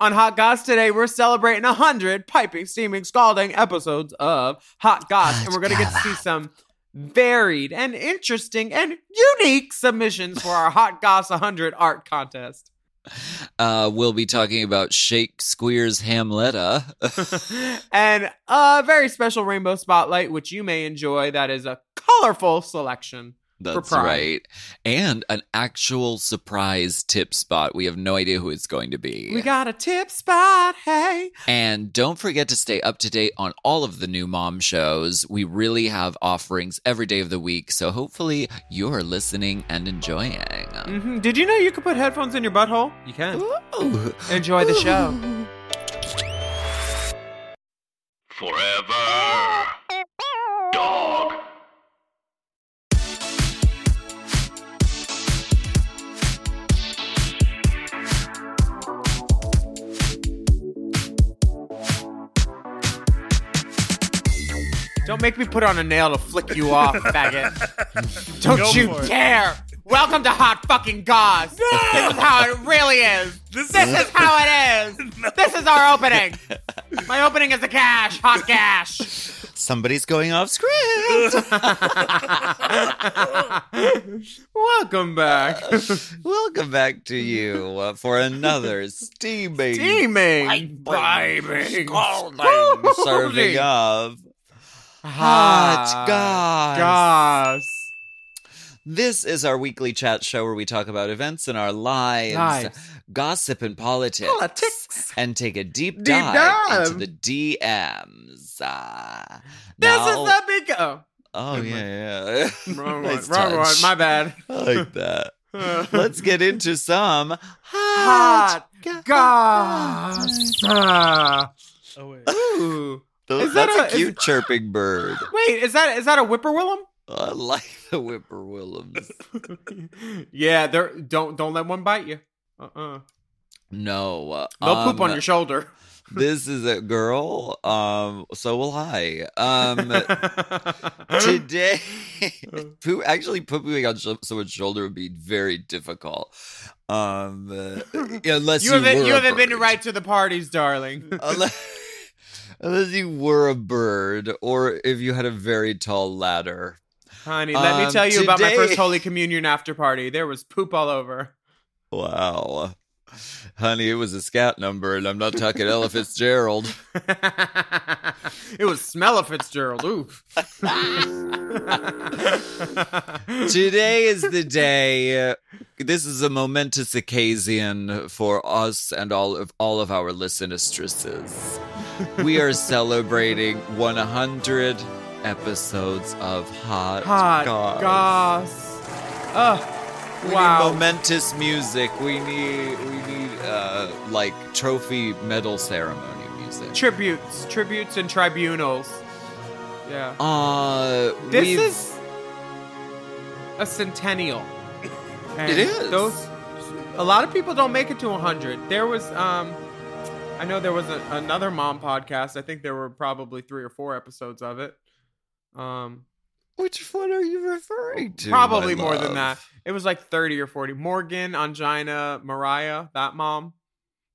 On Hot Goss today, we're celebrating 100 piping, steaming, scalding episodes of Hot Goss. and we're going to get to see some varied and interesting and unique submissions for our Hot Goss 100 art contest. Uh, we'll be talking about Shakespeare's Hamletta. and a very special rainbow spotlight, which you may enjoy. That is a colorful selection. That's right. And an actual surprise tip spot. We have no idea who it's going to be. We got a tip spot, hey. And don't forget to stay up to date on all of the new mom shows. We really have offerings every day of the week. So hopefully you're listening and enjoying. hmm Did you know you could put headphones in your butthole? You can. Ooh. Enjoy the show. Forever. Don't make me put on a nail to flick you off, faggot. Don't Go you dare! Welcome to Hot Fucking Goss. This is how it really is. This, is how it is. This is our opening. My opening is a cash, hot cash. Somebody's going off script. Welcome back. Welcome back to you uh, for another steaming, Steaming, bribing, serving of hot Hot Goss. Goss. This is our weekly chat show where we talk about events in our lives, Lives. gossip and politics, Politics. and take a deep Deep dive, dive. into the DMs. Uh, This now- is the big. Oh, Oh yeah, yeah. wrong one. Nice wrong one. touch. My bad. I like that. Let's get into some Hot hot Goss. Ah. Oh wait. Ooh. Those- Is that That's a, a- is- cute chirping bird. Wait, is that is that a whippoorwill? I like the whippoorwills. yeah, they're don't don't let one bite you. Uh-uh. No, uh, They'll poop um, on your shoulder. This is a girl. Um, so will I. Um, today, poo actually pooping on sh- someone's shoulder would be very difficult. Um, uh, unless you you, haven't you haven't been right to the parties, darling. Unless, unless you were a bird, or if you had a very tall ladder. Honey, let me Um, tell you about my first Holy Communion after party. There was poop all over. Wow. Honey, it was a scat number, and I'm not talking Ella Fitzgerald. it was Smell of Fitzgerald. Ooh. Today is the day. uh, This is a momentous occasion for us and all of all of our listenestresses. We are celebrating 100 episodes of Hot, Hot Goss. goss. Oh, We need momentous music. We need we need uh like trophy medal ceremony music. Tributes, tributes, and tribunals. Yeah. Uh, This we've- is a centennial. And It is. Those a lot of people don't make it to 100. There was um I know there was a, another mom podcast. I think there were probably 3 or 4 episodes of it. Um Which one are you referring to? probably more than that. It was like 30 or 40. Morgan, Angina, Mariah, that mom.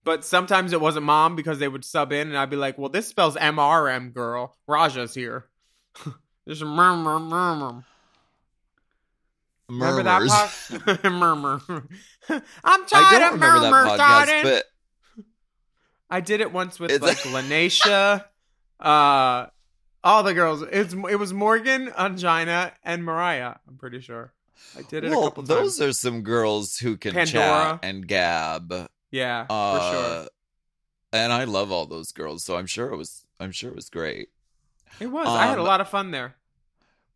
But sometimes it wasn't mom because they would sub in and I'd be like, "Well, this spells MRM, girl. Raja's here." There's a murmur murmur. Remember that Murmurs. pod? murmur. I'm tired of remember murmur, that podcast, but I did it once with like that- Lanesha, uh, all the girls. It's it was Morgan, Angina, and Mariah. I'm pretty sure. I did it a well, couple those times. are some girls who can Pandora. chat and gab. yeah, Uh, for sure. And I love all those girls, so I'm sure it was. I'm sure it was great. It was. I had a um, lot of fun there.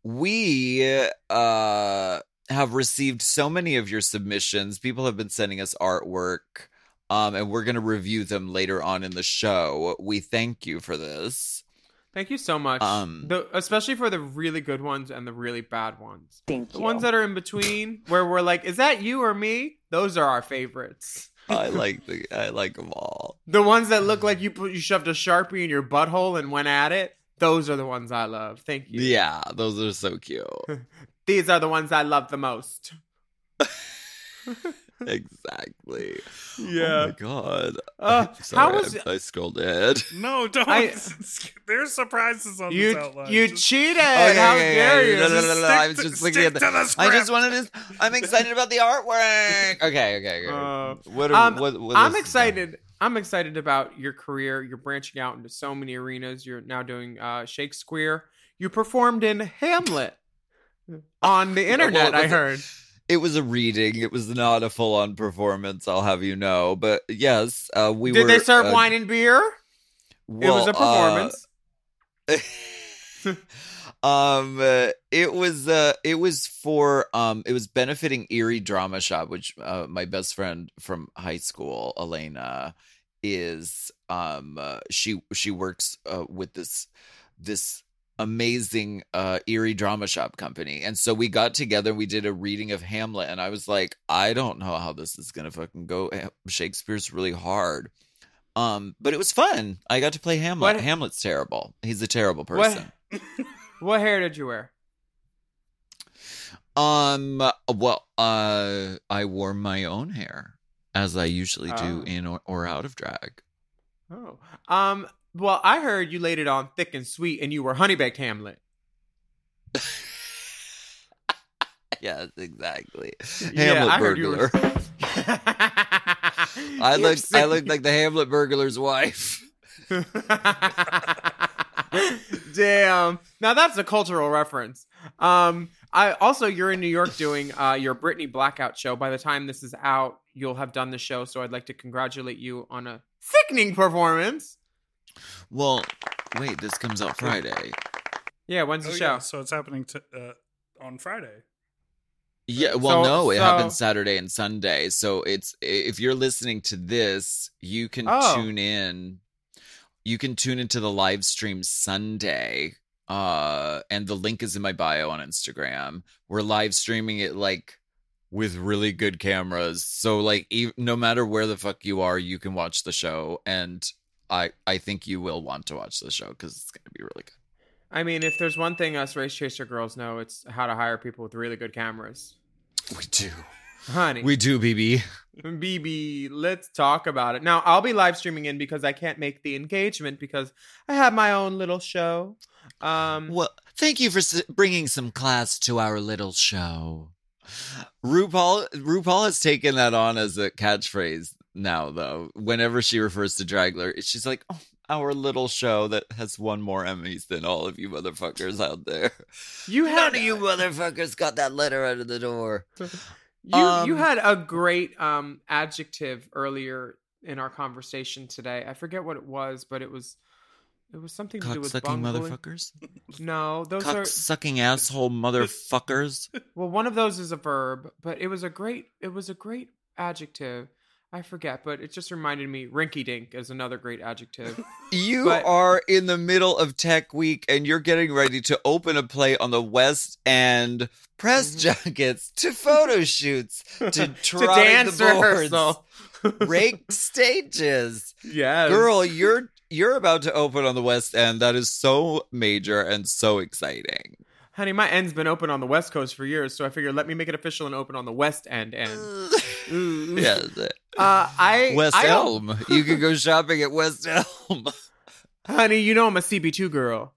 We uh have received so many of your submissions. People have been sending us artwork. Um, and we're gonna review them later on in the show. We thank you for this. Thank you so much. Um, the, especially for the really good ones and the really bad ones. Thank The you. ones that are in between, where we're like, is that you or me? Those are our favorites. I like the I like them all. The ones that look like you put you shoved a sharpie in your butthole and went at it. Those are the ones I love. Thank you. Yeah, those are so cute. These are the ones I love the most. exactly. Oh Yeah. my god. Uh, Sorry, how was I, I scolded. No, don't. I- There's surprises on this you? outline. You Just- cheated. Okay, how okay, dare okay. you? No, no, no, no, I stick was to- just looking at stick the. to the I just wanted to. I'm excited about the artwork. Okay, okay, okay. Uh, what are, um, what, what I'm is- excited. I'm excited about your career. You're branching out into so many arenas. You're now doing uh, Shakespeare. You performed in Hamlet on the internet. Well, it I heard. It was a reading. It was not a full on performance. I'll have you know. But yes, uh, we Did were. they serve uh, wine and beer? it was a performance. uh, um, uh, it was. Uh, it was for. Um, it was benefiting Erie Drama Shop, which uh, my best friend from high school, Elena, is. Um, uh, she she works uh, with this this amazing uh Erie Drama Shop company. And so we got together and we did a reading of Hamlet and I was like, I don't know how this is going to fucking go. Shakespeare's really hard. Um but it was fun. I got to play Hamlet. What- Hamlet's terrible. He's a terrible What? person. what hair did you wear? Um well, uh I wore my own hair as I usually do Oh. in or, or out of drag. Oh, um. Well, I heard you laid it on thick and sweet, and you were honey baked Hamlet. Yes, exactly. Yeah, Hamlet you burglar. were- I You're looked I looked like the Hamlet burglar's wife. Damn. Now that's a cultural reference. Um, I also you're in New York doing uh your Britney Blackout show. By the time this is out, you'll have done the show. So I'd like to congratulate you on a sickening performance. Well, wait, this comes out Friday. Yeah, when's the Oh, show? yeah, so it's happening to, uh, on Friday. Yeah, well, So- no, it so- happens Saturday and Sunday. So it's if you're listening to this, you can Oh. tune in. You can tune into the live stream Sunday. Uh, and the link is in my bio on Instagram. We're live streaming it like with really good cameras. So like, ev no matter where the fuck you are, you can watch the show. And I, I think you will want to watch the show because it's gonna be really good. I mean, if there's one thing us race chaser girls know, it's how to hire people with really good cameras. We do. Honey. We do, BB. BB, let's talk about it. Now, I'll be live streaming in because I can't make the engagement because I have my own little show. Um, Well, thank you for s- bringing some class to our little show. RuPaul RuPaul has taken that on as a catchphrase now, though. Whenever she refers to Dragler, she's like, "Oh, our little show that has won more Emmys than all of you motherfuckers out there. you None had of you motherfuckers got that letter out of the door." you Um, you had a great um adjective earlier in our conversation today. I forget what it was, but it was it was something to do with bungling. motherfuckers, No, those are cocksucking asshole motherfuckers. well, one of those is a verb, but it was a great it was a great adjective. I forget, but it just reminded me. Rinky dink is another great adjective. You But- are in the middle of Tech Week and you're getting ready to open a play on the West End press mm-hmm. junkets to photo shoots to to dance the boards, rehearsal. rake stages. yes, Girl, you're you're about to open on the West End. That is so major and so exciting. Honey, my end's been open on the West Coast for years, so I figured let me make it official and open on the West End end. Ooh. yes. Uh, I West I Elm. You can go shopping at West Elm. honey. You know I'm a CB2 girl.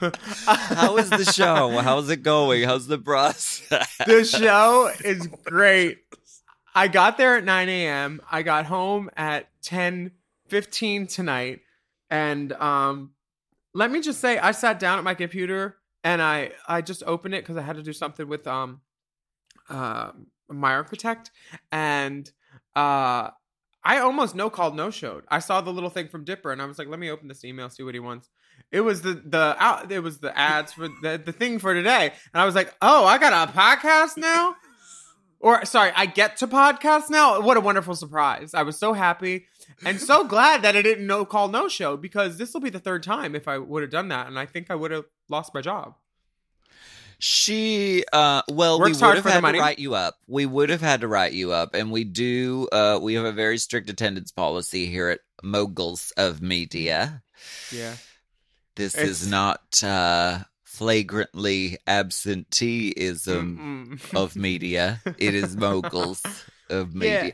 How is the show? How's it going? How's the process? the show is great. I got there at 9 a.m. I got home at 10 15 tonight. And um, let me just say, I sat down at my computer and I, I just opened it because I had to do something with um, uh, my architect. And uh, I almost no called, no showed. I saw the little thing from Dipper and I was like, let me open this email, see what he wants. It was the the out. It was the ads for the the thing for today, and I was like, "Oh, I got a podcast now." or sorry, I get to podcast now. What a wonderful surprise! I was so happy and so glad that I didn't no call no show because this will be the third time if I would have done that, and I think I would have lost my job. She, uh, well, Works we would have had to write you up. We would have had to write you up, and we do. Uh, we have a very strict attendance policy here at Moguls of Media. Yeah. This It's- is not uh, flagrantly absenteeism Mm-mm. of media. It is Moguls of Yeah.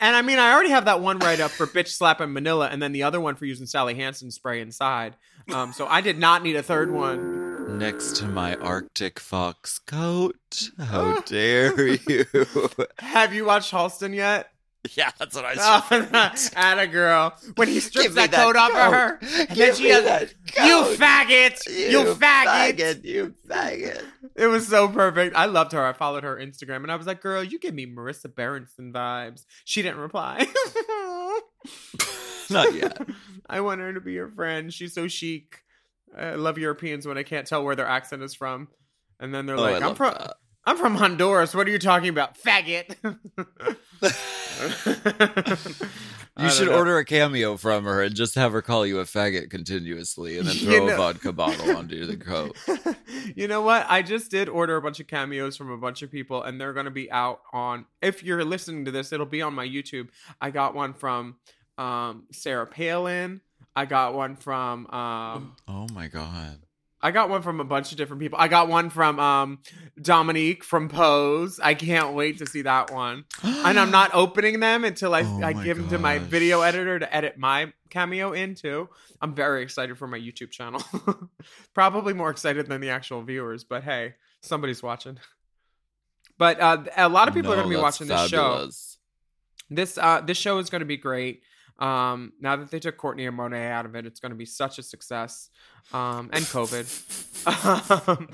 And I mean, I already have that one write up for bitch slap in Manila, and then the other one for using Sally Hansen spray inside. Um, so I did not need a third one. Next to my Arctic fox coat. How dare you? Have you watched Halston yet? yeah, that's what I Oh, at a girl when he strips that, that coat off of her. And then she has, that you coat. faggot, you, faggot. You faggot. It was so perfect. I loved her. I followed her Instagram, and I was like, "Girl, you give me Marisa Berenson vibes." She didn't reply. Not yet. I want her to be your friend. She's so chic. I love Europeans when I can't tell where their accent is from, and then they're Oh, like, "I'm love from, that. I'm from Honduras. What are you talking about, faggot?" You should order a cameo from her and just have her call you a faggot continuously and then You throw know- a vodka bottle onto the coat. you know what? I just did order a bunch of cameos from a bunch of people, and they're going to be out on. If you're listening to this, it'll be on my YouTube. I got one from um, Sarah Palin. I got one from. Um, Oh my god. I got one from a bunch of different people. I got one from um, Dominique from Pose. I can't wait to see that one. and I'm not opening them until I, Oh I give them to my video editor to edit my cameo into. I'm very excited for my YouTube channel. Probably more excited than the actual viewers, but hey, somebody's watching. But uh, a lot of people are going to be watching this show. This uh, this show is going to be great. Um, now that they took Courtney and Monet out of it, it's going to be such a success. Um, and COVID. um,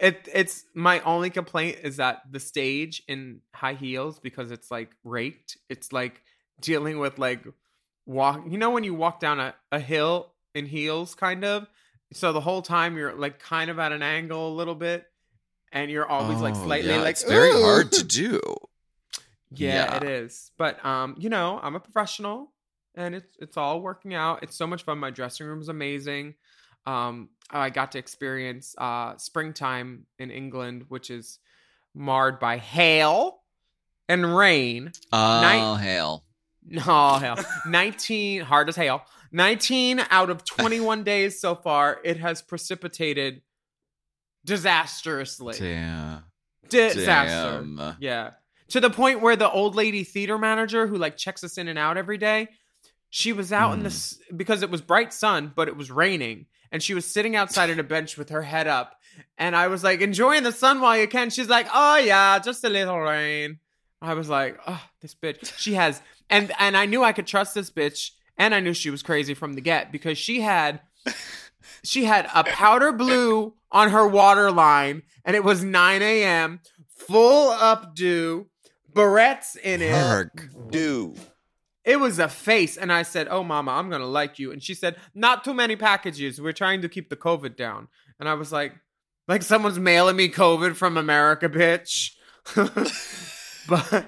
it it's my only complaint is that the stage in high heels because it's like raked. It's like dealing with like walk. You know when you walk down a, a hill in heels, kind of. So the whole time you're like kind of at an angle a little bit, and you're always like Oh, slightly yeah, like it's very "Ooh." hard to do. Yeah, Yeah. it is. But um, you know, I'm a professional and it's it's all working out. It's so much fun. My dressing room is amazing. Um, I got to experience uh springtime in England, which is marred by hail and rain. Oh, Night- hail. Oh hell. 19 hard as hail. 19 out of 21 days so far, it has precipitated disastrously. Damn. Disaster. Damn. Yeah. To the point where the old lady theater manager who like checks us in and out every day, she was out in the mm. because it was bright sun, but it was raining, and she was sitting outside on a bench with her head up. And I was like, enjoying the sun while you can. She's like, oh yeah, just a little rain. I was like, oh, this bitch. She has and and I knew I could trust this bitch, and I knew she was crazy from the get because she had she had a powder blue on her water line, and it was 9 a.m. Full updo, barrettes in it. Hark. Do. It was a face, and I said, "Oh, mama, I'm gonna like you." And she said, "Not too many packages. We're trying to keep the COVID down." And I was like, "Like someone's mailing me COVID from America, bitch." but uh,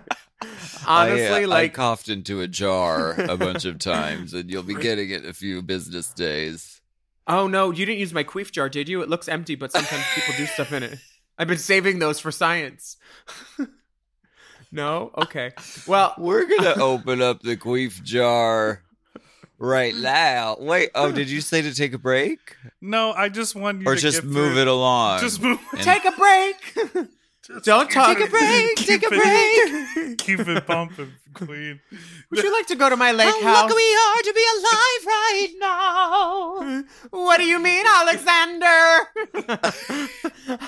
honestly, I, I like, coughed into a jar a bunch of times, and you'll be getting it in a few business days. oh no, you didn't use my queef jar, did you? It looks empty, but sometimes people do stuff in it. I've been saving those for science. no, okay. Well, We're gonna open up the queef jar right now. Wait, oh, did you say to take a break No, I just want you to or to just get move through- it along? Just move. And- take a break. Don't talk. Take a break, Take a keep break. Keep it bumping, Queen. Would you like to go to my lake house? How lucky we are to be alive right now. What do you mean, Alexander?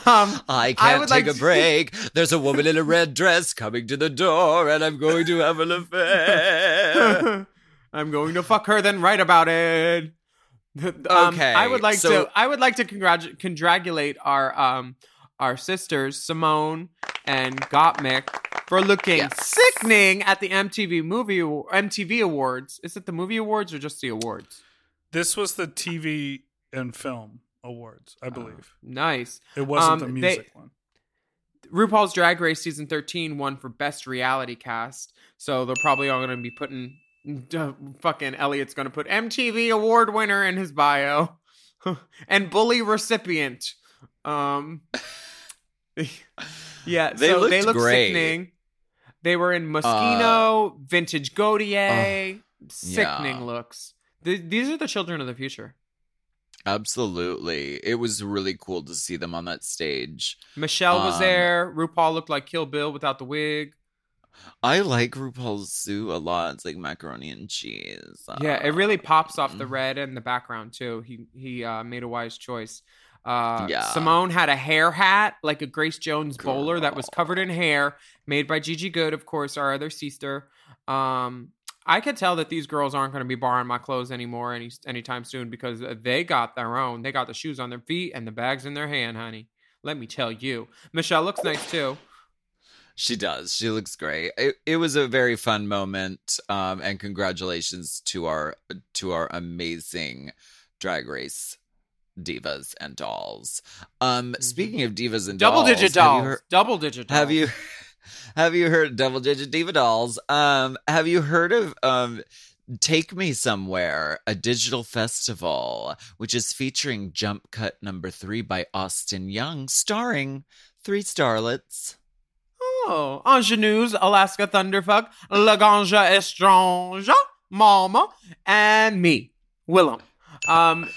um, I I can't would take like a to- break. There's a woman in a red dress coming to the door, and I'm going to have an affair. I'm going to fuck her, then write about it. Um, Okay, I would like so- to. I would like to congratu- congratulate our um our sisters Simone and Gottmik for looking Yes. sickening at the MTV movie MTV Awards. Is it the movie awards or just the awards? This was the TV and film awards, I believe. Nice. It wasn't Um, the they- music one. RuPaul's Drag Race season 13 won for best reality cast. So they're probably all going to be putting uh, fucking Elliot's going to put MTV award winner in his bio and bully recipient. Um Yeah, They so they looked look great. sickening. They were in Moschino, vintage Gaultier, sickening yeah. looks. Th- these are the children of the future. Absolutely. It was really cool to see them on that stage. Michelle was Um, there. RuPaul looked like Kill Bill without the wig. I like RuPaul's suit a lot. It's like macaroni and cheese. Yeah, it really pops off the red and the background too. He he uh, made a wise choice. Uh, Yeah. Simone had a hair hat like a Grace Jones bowler that was covered in hair, made by Gigi Goode, of course, our other sister. Um, I could tell that these girls aren't going to be borrowing my clothes anymore any anytime soon because they got their own. They got the shoes on their feet and the bags in their hand, honey. Let me tell you, Michelle looks nice too. She does. She looks great. It, it was a very fun moment. Um, and congratulations to our to our amazing drag race divas and dolls. Um, speaking of divas and Mm-hmm. Double dolls, digit have you dolls. heard- Double digit dolls. Have you have you heard double digit diva dolls? Um, have you heard of um Take Me Somewhere, a digital festival, which is featuring Jump Cut number three by Austin Young, starring three starlets. Oh, Ingenues, Alaska Thunderfuck, La Laganja Estranja, Mama, and me, Willem. Um,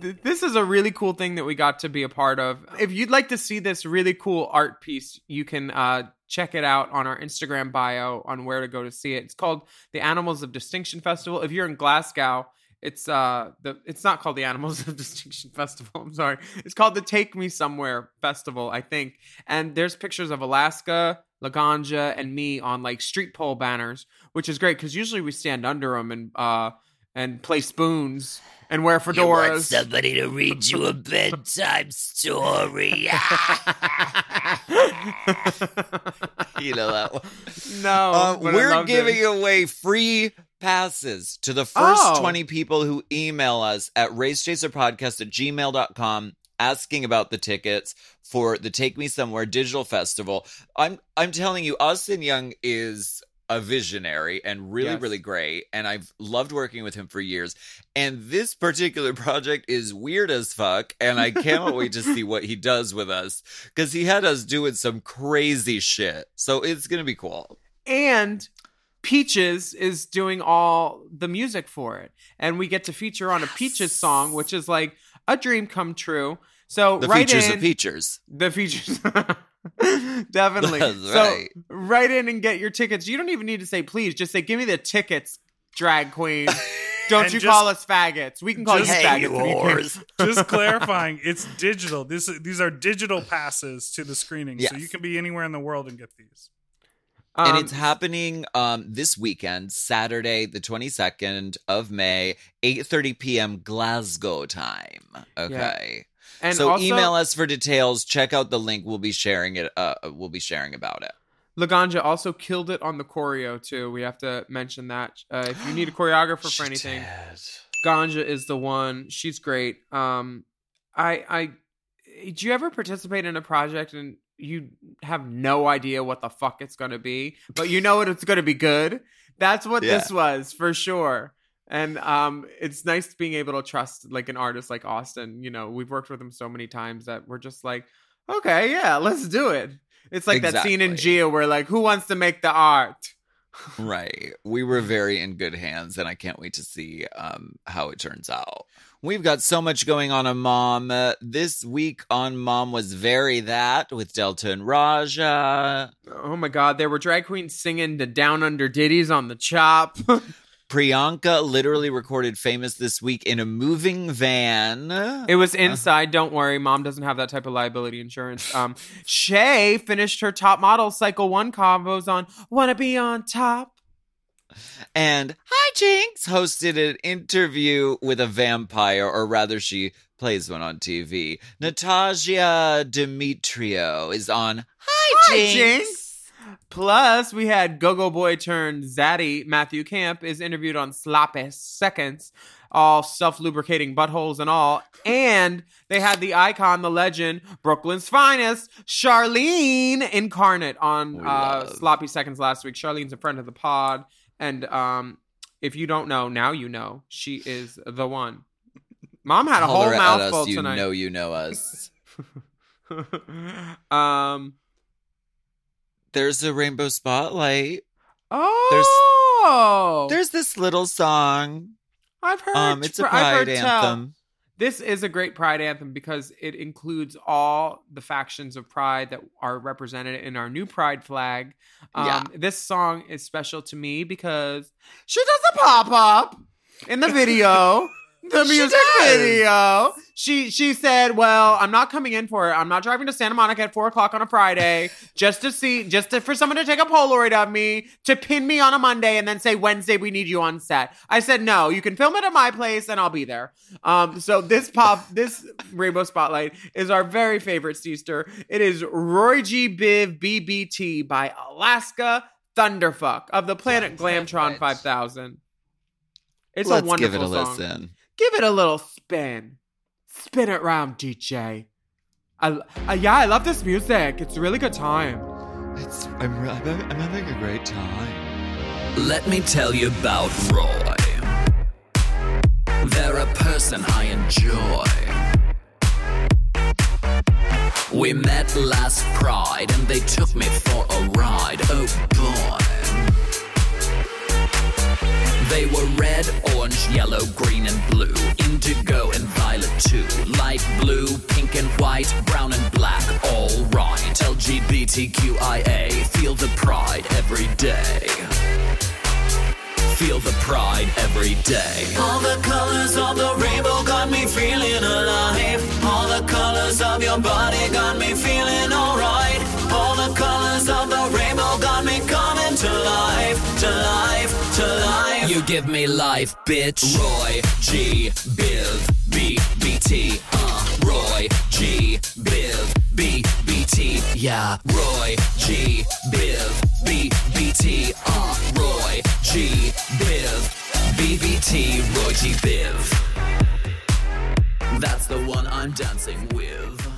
th- this is a really cool thing that we got to be a part of. If you'd like to see this really cool art piece, you can uh, check it out on our Instagram bio on where to go to see it. It's called the Animals of Distinction Festival. If you're in Glasgow, it's uh the it's not called the Animals of Distinction Festival. I'm sorry. It's called the Take Me Somewhere Festival, I think. And there's pictures of Alaska, Laganja, and me on like street pole banners, which is great because usually we stand under them and uh and play spoons and wear fedoras. somebody to read you a bedtime story. You know that one. no, Uh, we're loved it. giving away free passes to the first Oh. 20 people who email us at racechaserpodcast at gmail.com asking about the tickets for the Take Me Somewhere Digital Festival. I'm I'm telling you, Austin Young is a visionary and really, Yes. really great. And I've loved working with him for years. And this particular project is weird as fuck. And I cannot wait to see what he does with us because he had us doing some crazy shit. So it's going to be cool. and Peaches is doing all the music for it, and we get to feature on a Peaches song, which is like a dream come true. So The right features in of features. the features, definitely. That's so right. write in and get your tickets. You don't even need to say please. Just say give me the tickets, drag queen. Don't you just- call us faggots? We can call just- you faggots. you you whores. Just clarifying, it's digital. This these are digital passes to the screening, so you can be anywhere in the world and get these. and Um, it's happening um this weekend, Saturday, the 22nd of May, 8:30 p.m. Glasgow time. Okay. And so also, email us for details. Check out the link. We'll be sharing it. Uh, we'll be sharing about it. Laganja also killed it on the choreo too. We have to mention that. Uh, if you need a choreographer for anything, did. Ganja is the one. She's great. Um, I, I, did you ever participate in a project and you have no idea what the fuck it's gonna be, but you know it, it's gonna be good? That's what Yeah. this was for sure. And um, it's nice being able to trust like an artist like Austin. You know, we've worked with him so many times that we're just like, okay, yeah, let's do it. It's like that scene in Exactly. Gia where like, who wants to make the art? Right. We were very in good hands, and I can't wait to see um, how it turns out. We've got so much going on on Mom. Uh, this week on Mom was Very That with Delta and Raja. Oh my god, there were drag queens singing the down under ditties on the chop. Priyanka literally recorded Famous this week in a moving van. It was inside. Don't worry, mom doesn't have that type of liability insurance. Um, Shay finished her top model cycle one combos on "Wanna Be on Top." And Hi Jinx hosted an interview with a vampire, or rather, she plays one on TV. Natasha Demetriou is on Hi, Hi, Jinx. Jinx. Plus, we had Go-Go Boy turned Zaddy Matthew Camp is interviewed on Sloppy Seconds, all self-lubricating buttholes and all. And they had the icon, the legend, Brooklyn's finest, Charlene Incarnate on uh. Sloppy Seconds last week. Charlene's a friend of the pod. And um, if you don't know, now you know. She is the one. Mom had a whole Holler mouthful us, you tonight. know you know us. um. There's a rainbow spotlight. Oh, There's this little song. I've heard. Um, it's a pride tell. anthem. This is a great pride anthem because it includes all the factions of pride that are represented in our new pride flag. Um, Yeah. This song is special to me because she does a pop up in the video. The She music does. video. She she said, "Well, I'm not coming in for it. I'm not driving to Santa Monica at four o'clock on a Friday just to see, just to, for someone to take a Polaroid of me to pin me on a Monday and then say Wednesday we need you on set." I said, "No, you can film it at my place and I'll be there." Um, so this pop, this Rainbow Spotlight is our very favorite Easter. It is Roy G. Biv BBT by Alaska Thunderfuck of the Planet Glamtron 5000. It's Let's a wonderful give it a song. listen. Give it a little spin. Spin it round, DJ. I, uh, yeah, I love this music. It's a really good time. It's I'm re- I'm having, I'm having a great time. Let me tell you about Roy. They're a person I enjoy. We met last Pride and they took me for a ride. Oh boy. They were red, orange, yellow, green, and blue. Indigo and violet too. Light blue, pink and white, brown and black. All right. LGBTQIA. Feel the pride every day. Feel the pride every day. All the colors of the rainbow got me feeling alive. All the colors of your body got me feeling alright. Give me life, bitch. Roy G. Biv B B T. Uh, Roy G. Biv B B T. Yeah, Roy G. Biv B B T. Uh, Roy G. Biv BBT. Roy G. Biv. That's the one I'm dancing with.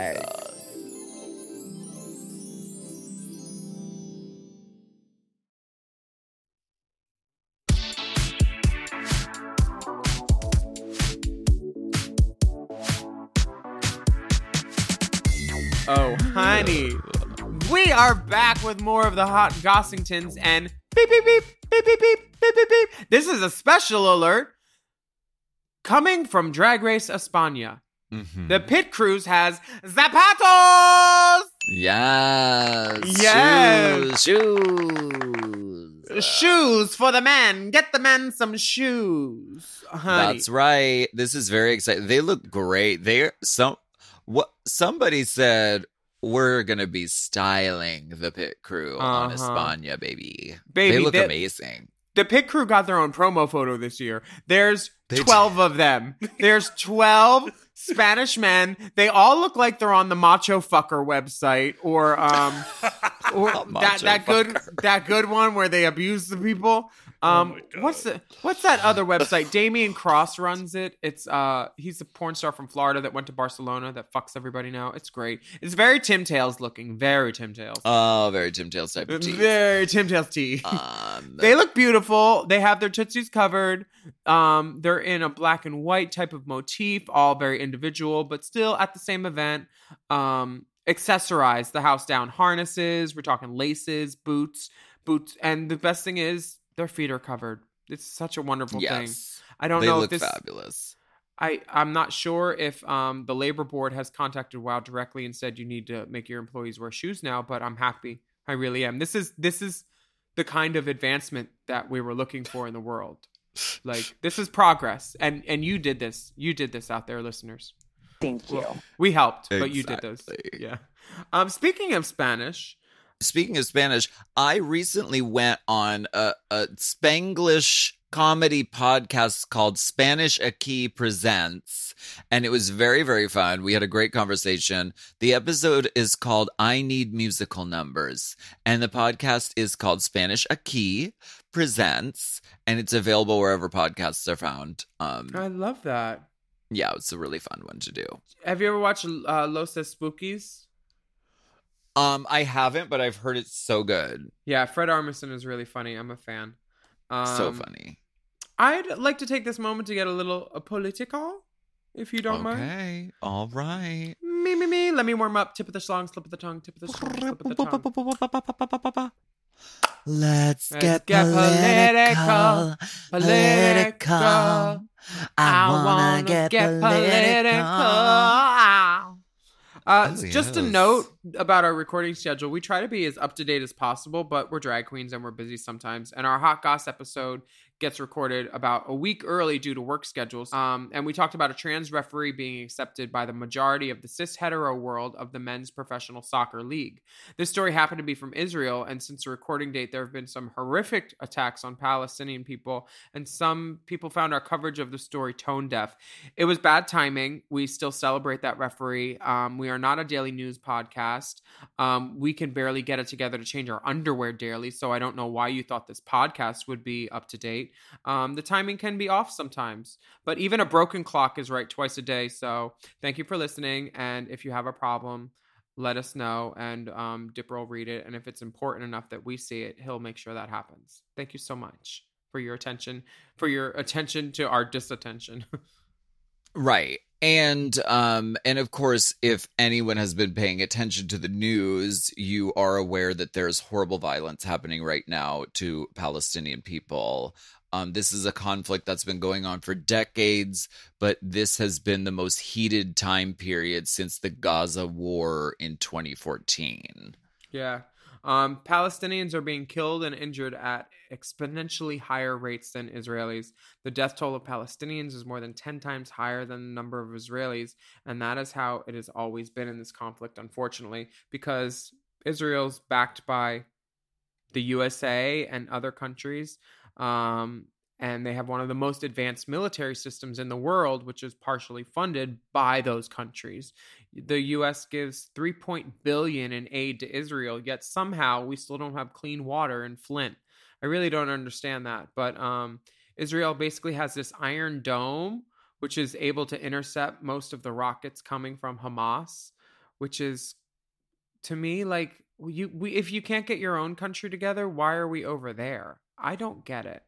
We are back with more of the hot Gossingtons and beep, beep, beep, beep, beep, beep, beep, beep, beep. This is a special alert coming from Drag Race España. Mhm. The pit cruise has zapatos. Yes. Yes. Shoes. shoes. Shoes for the men. Get the men some shoes. Honey. That's right. This is very exciting. They look great. They're some what somebody said we're gonna be styling the pit crew on Uh-huh. España, baby. Baby, they look that- amazing. the pit crew got their own promo photo this year. There's They did. 12 of them. There's 12 Spanish men. They all look like they're on the Macho Fucker website or um or that Macho that good that good one where they abuse the people. Um my God. what's the what's that other website? Damien Crosse runs it. It's uh he's a porn star from Florida that went to Barcelona that fucks everybody now. It's great. It's very Tim Tales looking. Very Tim Tales. Oh, very Tim Tales type of tea. very Tim Tales tea. Um, They look beautiful. They have their tootsies covered. Um, they're in a black and white type of motif, all very individual, but still at the same event. Um, accessorize the house down harnesses. We're talking laces, boots, boots, and the best thing is their feet are covered. It's such a wonderful thing. I don't They know look if this. fabulous. I I'm not sure if um the labor board has contacted WoW directly and said you need to make your employees wear shoes now, but I'm happy. I really am. This is this is the kind of advancement that we were looking for in the world. Like this is progress, and and you did this. You did this out there, listeners. Thank you. We helped, but you did this. Exactly. Yeah. Um. Speaking of Spanish, Speaking of Spanish, I recently went on a, a Spanglish comedy podcast called Spanish Aquí Presents, and it was very, very fun. We had a great conversation. The episode is called I Need Musical Numbers, and the podcast is called Spanish Aquí Presents, and it's available wherever podcasts are found. Um, I love that. yeah, it's a really fun one to do. Have you ever watched uh, Los Espookys? Um, I haven't, but I've heard it's so good, Yeah, Fred Armisen is really funny. I'm a fan. Um, so funny. I'd like to take this moment to get a little uh, political, if you don't mind. Okay, all right. Me, me, me. Let me warm up. Tip of the song, slip of the tongue, tip of the slip of the tongue. Let's, Let's get, get political, political, political. political. I wanna get, political. Uh, Oh, Just a note about our recording schedule. We try to be as up to date as possible, but we're drag queens and we're busy sometimes. And our Hot Goss episode gets recorded about a week early due to work schedules. Um, and we talked about a trans referee being accepted by the majority of the cis hetero world of the men's professional soccer league. This story happened to be from Israel, and since the recording date, there have been some horrific attacks on Palestinian people, and some people found our coverage of the story tone deaf. It was bad timing. We still celebrate that referee. Um, we are not a daily news podcast. Um, we can barely get it together to change our underwear daily, so I don't know why you thought this podcast would be up to date. Um, the timing can be off sometimes, but even a broken clock is right twice a day. So thank you for listening, and if you have a problem, let us know, and um, Dipper will read it. And if it's important enough that we see it, he'll make sure that happens. Thank you so much for your attention, for your attention to our disattention. Right. And um and of course if anyone has been paying attention to the news, you are aware that there's horrible violence happening right now to Palestinian people. Um this is a conflict that's been going on for decades, but this has been the most heated time period since the Gaza war in 2014. Yeah. Um, Palestinians are being killed and injured at exponentially higher rates than Israelis. The death toll of Palestinians is more than 10 times higher than the number of Israelis. And that is how it has always been in this conflict, unfortunately, because Israel's backed by the USA and other countries. Um, and they have one of the most advanced military systems in the world, which is partially funded by those countries the US gives 3 point billion in aid to Israel yet somehow we still don't have clean water in Flint. I really don't understand that, but um Israel basically has this iron dome which is able to intercept most of the rockets coming from Hamas, which is to me like you we if you can't get your own country together, why are we over there? I don't get it.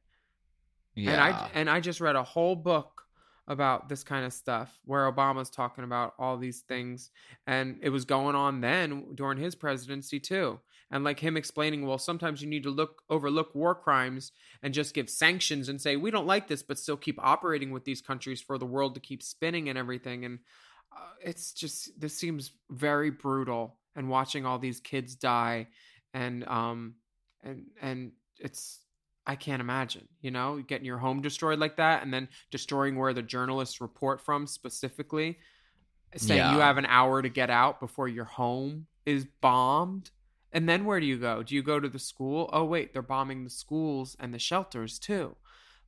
Yeah. And I and I just read a whole book about this kind of stuff where Obama's talking about all these things and it was going on then during his presidency too. And like him explaining, well, sometimes you need to look overlook war crimes and just give sanctions and say we don't like this, but still keep operating with these countries for the world to keep spinning and everything. And uh, it's just this seems very brutal and watching all these kids die and um and and it's I can't imagine, you know, getting your home destroyed like that and then destroying where the journalists report from specifically, saying you have an hour to get out before your home is bombed. And then where do you go? Do you go to the school? Oh, wait, they're bombing the schools and the shelters too.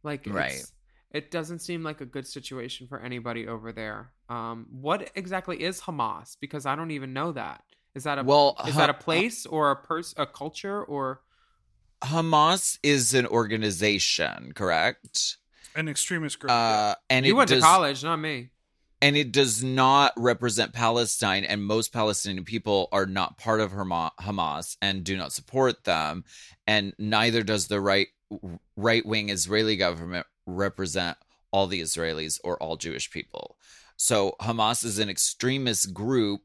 Like, Right. it's- it doesn't seem like a good situation for anybody over there. Um, what exactly is Hamas? Because I don't even know that. Is that a Well, is Ha- that a place or a person, a culture, or Hamas is an organization, correct? An extremist group. Uh, and you went does, to college, not me. and it does not represent Palestine, and most Palestinian people are not part of Hamas and do not support them, and neither does the right right wing Israeli government represent all the Israelis or all Jewish people. So Hamas is an extremist group,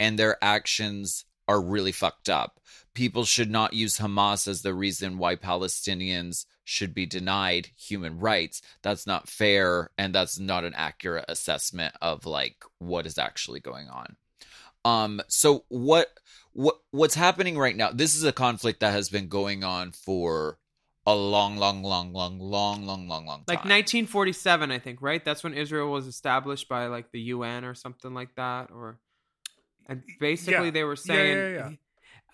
and their actions are really fucked up people should not use Hamas as the reason why Palestinians should be denied human rights. That's not fair. And that's not an accurate assessment of like what is actually going on. Um, so what what what's happening right now, this is a conflict that has been going on for a long, long, long, long, long, long, long, long time. Like 1947, I think, right? That's when Israel was established by like the UN or something like that, or and basically yeah. they were saying yeah, yeah,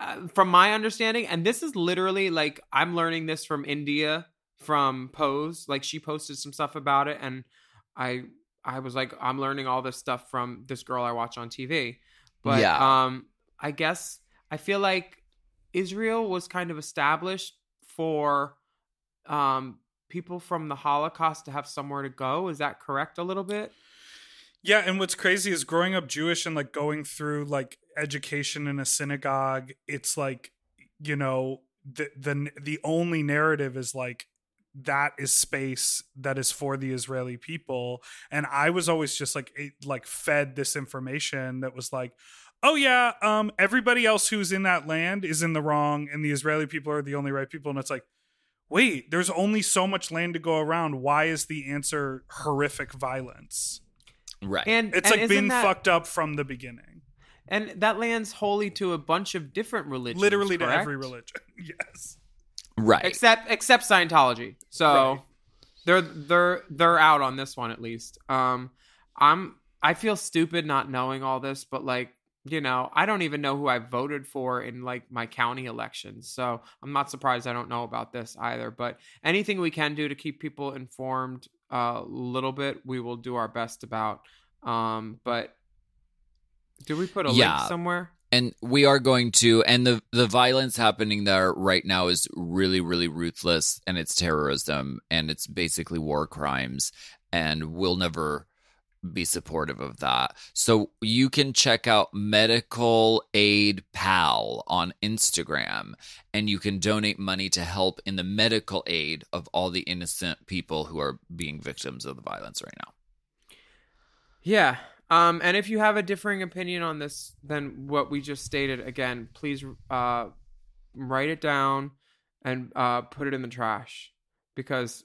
uh, from my understanding, and this is literally like I'm learning this from Indya from Pose. Like she posted some stuff about it, and I I was like, I'm learning all this stuff from this girl I watch on TV. But Yeah. um, I guess I feel like Israel was kind of established for um people from the Holocaust to have somewhere to go. Is that correct? A little bit. Yeah, and what's crazy is growing up Jewish and like going through like education in a synagogue, it's like you know, the the the only narrative is like that is space that is for the Israeli people. And I was always just like it, like fed this information that was like oh yeah um everybody else who's in that land is in the wrong and the Israeli people are the only right people. And it's like wait there's only so much land to go around. Why is the answer horrific violence right. And it's and like isn't that- fucked up from the beginning. And that land's wholly to a bunch of different religions. Literally to every religion. yes. right. except except Scientology. So Right. they're they're they're out on this one at least. Um, I'm I feel stupid not knowing all this, but like you know, I don't even know who I voted for in like my county elections. So I'm not surprised I don't know about this either. But anything we can do to keep people informed a little bit, we will do our best about. Um, but do we put a Yeah. link somewhere? and we are going to and the the violence happening there right now is really really ruthless and it's terrorism and it's basically war crimes and we'll never be supportive of that so you can check out medical aid pal on instagram and you can donate money to help in the medical aid of all the innocent people who are being victims of the violence right now Yeah. Um, and if you have a differing opinion on this than what we just stated, again, please uh, write it down and uh, put it in the trash because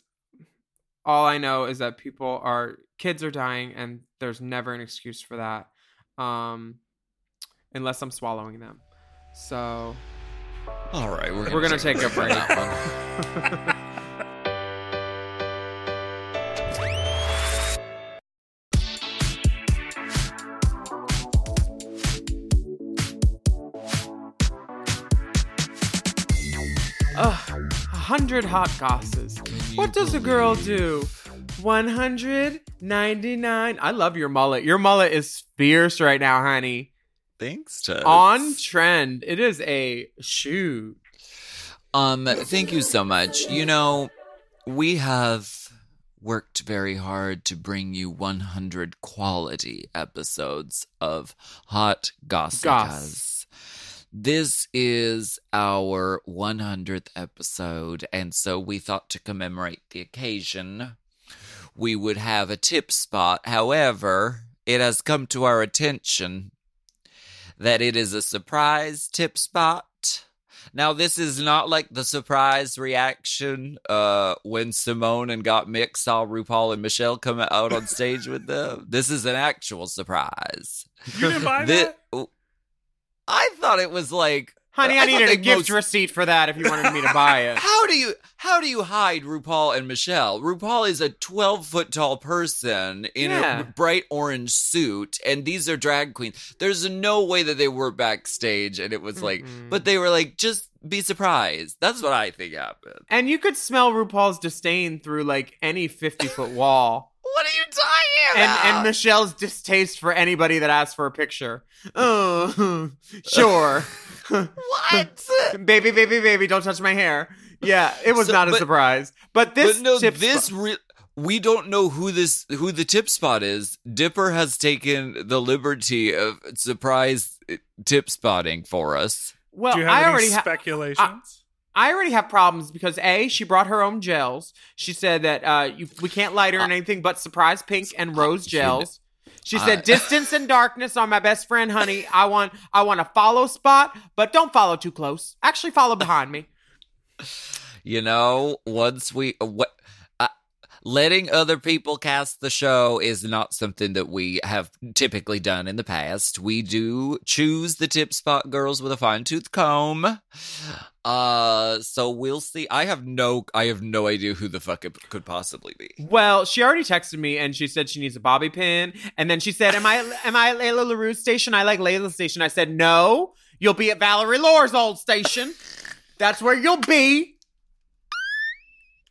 all I know is that people are kids are dying and there's never an excuse for that, um, unless I'm swallowing them. So all right we're gonna, we're gonna take a break. Ugh, a hundred hot gosses. What does a girl do? 199. I love your mullet. Your mullet is fierce right now, honey. thanks Tess. On trend. It is a shoot. Um, thank you so much. You know, we have worked very hard to bring you 100 quality episodes of Hot Gossicas. Goss. This is our 100th episode, and so we thought to commemorate the occasion, we would have a tip spot. However, it has come to our attention that it is a surprise tip spot. Now, this is not like the surprise reaction uh, when Symone and Gottmik saw RuPaul and Michelle come out on stage with them. This is an actual surprise. You didn't buy Thi- that? I thought it was like Honey, I, thought needed a gift most- receipt for that if you wanted me to buy it. How do you how do you hide RuPaul and Michelle? RuPaul is a twelve foot tall person in Yeah. a bright orange suit, and these are drag queens. There's no way that they were backstage, and it was like, but they were like, just be surprised. That's what I think happened. And you could smell RuPaul's disdain through like any 50 foot wall. What are you talking And, about? and Michelle's distaste for anybody that asks for a picture. Oh, sure. What? baby, baby, baby, don't touch my hair. Yeah, it was So- not a but- surprise. But this but no, tip this spot- re- we don't know who this who the tip spot is. Dipper has taken the liberty of surprise uh, tip spotting for us. well, Do you have I any already ha- speculations? I already have problems because a she brought her own gels. She said that uh, you, we can't light her in anything but surprise pink and rose gels. She said Uh, distance and darkness are my best friend, honey. I want I want a follow spot, but don't follow too close. Actually, follow behind me. you know, once we what uh, letting other people cast the show is not something that we have typically done in the past. We do choose the tip spot girls with a fine tooth comb. Uh, so we'll see. I have no, I have no idea who the fuck it could possibly be. Well, she already texted me and she said she needs a bobby pin. And then she said, Am I am I at Layla LaRue's station? I like Layla's station. I said, No, you'll be at Valerie Lore's old station. That's where you'll be.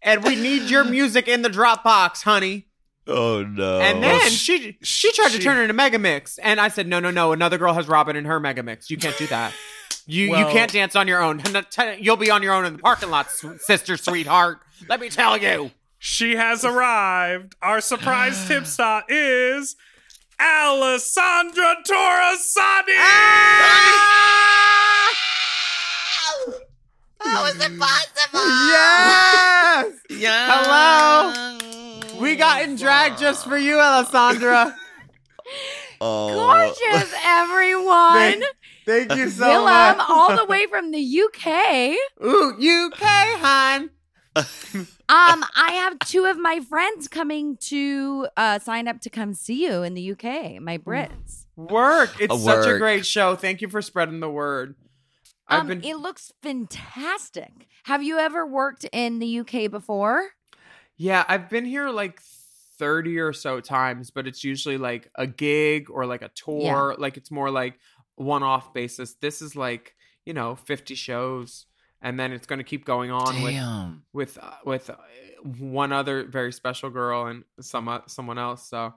And we need your music in the Dropbox, honey. Oh no! And then she she tried to turn it into Megamix. And I said, No, no, no. Another girl has Robyn in her Megamix. You can't do that. You you can't dance on your own. You'll be on your own in the parking lot, sister, sweetheart. Let me tell you. She has arrived. Our surprise tip spot is Alessandra Torresani. Ah! how is it possible? Yes! Yeah. Hello. We got in drag just for you, Alessandra. Oh. Gorgeous, everyone. Thank, thank you so Willam, much. all the way from the UK. Ooh, UK, hon. Um, I have two of my friends coming to uh, sign up to come see you in the UK. My Brits. Work. It's A such a great show. Thank you for spreading the word. I've Um, been it looks fantastic. Have you ever worked in the UK before? Yeah, I've been here like 30 or so times, but it's usually like a gig or like a tour. Like it's more like one off basis. This is like, you know, 50 shows. And then it's going to keep going on with Damn. with uh, with uh, one other very special girl and some uh, someone else. So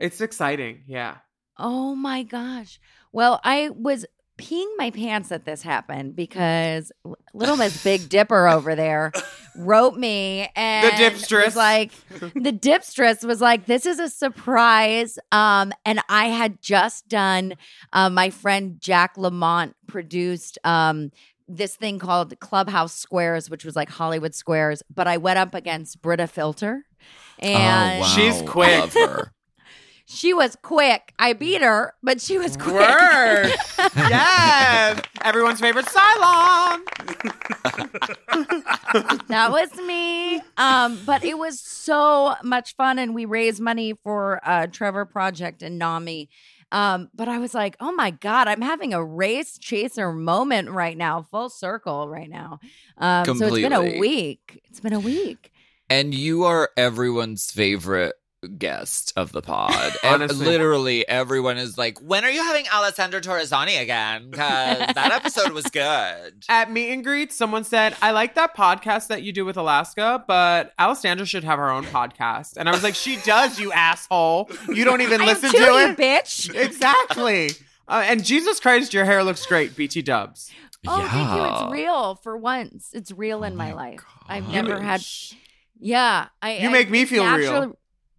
it's exciting. Yeah. Oh my gosh. Well, I was peeing my pants that this happened because little Miss Big Dipper over there wrote me and the dipstress. was like the dipstress was like this is a surprise um and I had just done uh, my friend Jack Lamont produced um this thing called Clubhouse Squares which was like Hollywood Squares but I went up against Brita Filter and oh, wow. She's quick. Love her. she was quick. I beat her, but she was quick. Word. yes. Everyone's favorite Cylon. that was me. Um, but it was so much fun, and we raised money for uh, Trevor Project and Nami. Um, but I was like, oh my god, I'm having a race chaser moment right now, full circle right now. Um, so it's been a week. It's been a week. And you are everyone's favorite guest of the pod. And Honestly. literally everyone is like, when are you having Alessandra Torresani again? Because that episode was good. At meet and greet, someone said, I like that podcast that you do with Alaska, but Alessandra should have her own podcast. And I was like, she does, you asshole. You don't even listen to you it. bitch. Exactly. Uh, and Jesus Christ, your hair looks great, BT dubs. Oh, thank you. It's real for once. It's real in my, life. I've never had. Yeah, I. You I- make me it's feel real.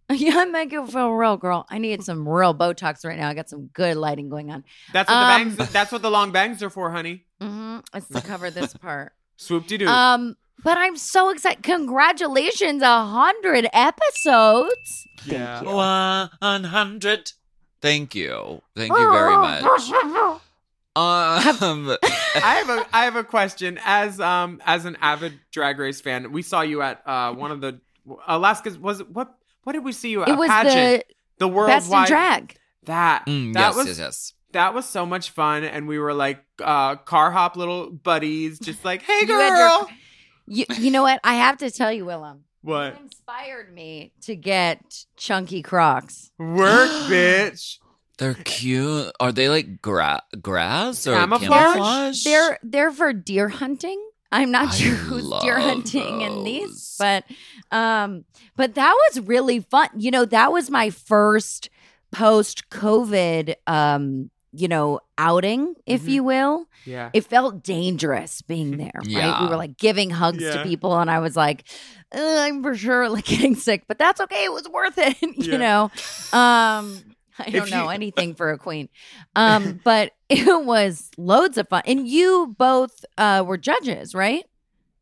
Naturally- Yeah, I make you feel real, girl. I need some real Botox right now. I got some good lighting going on. That's what Um, the bangs. That's what the long bangs are for, honey. Mm-hmm. It's to cover this part. Swoop de doo. Um, but I'm so excited. Congratulations, a hundred episodes. yeah. One hundred. Thank you. Thank you very much. Um, I have a I have a question. As um as an avid drag race fan, we saw you at uh one of the Alaska's was it what what did we see you at? It A was pageant. the the best in worldwide drag. that mm, that yes, was yes, yes. that was so much fun, and we were like uh, car hop little buddies, just like, "Hey, You your- girl." You, you know what? I have to tell you, Willam. What? You inspired me to get chunky Crocs. Work, bitch. They're cute. Are they like gra- grass or Camouflage? camouflage? They're they're for deer hunting. I'm not I sure who's deer love hunting in these, but um, but that was really fun. You know, that was my first post COVID um, you know, outing, if Mhm. you will. Yeah. It felt dangerous being there, right? We were like giving hugs to people, and I was like, I'm for sure like getting sick, but that's okay. It was worth it, you Yeah. know. Um, I don't If know you- anything for a queen, um, but it was loads of fun. And you both uh, were judges, right?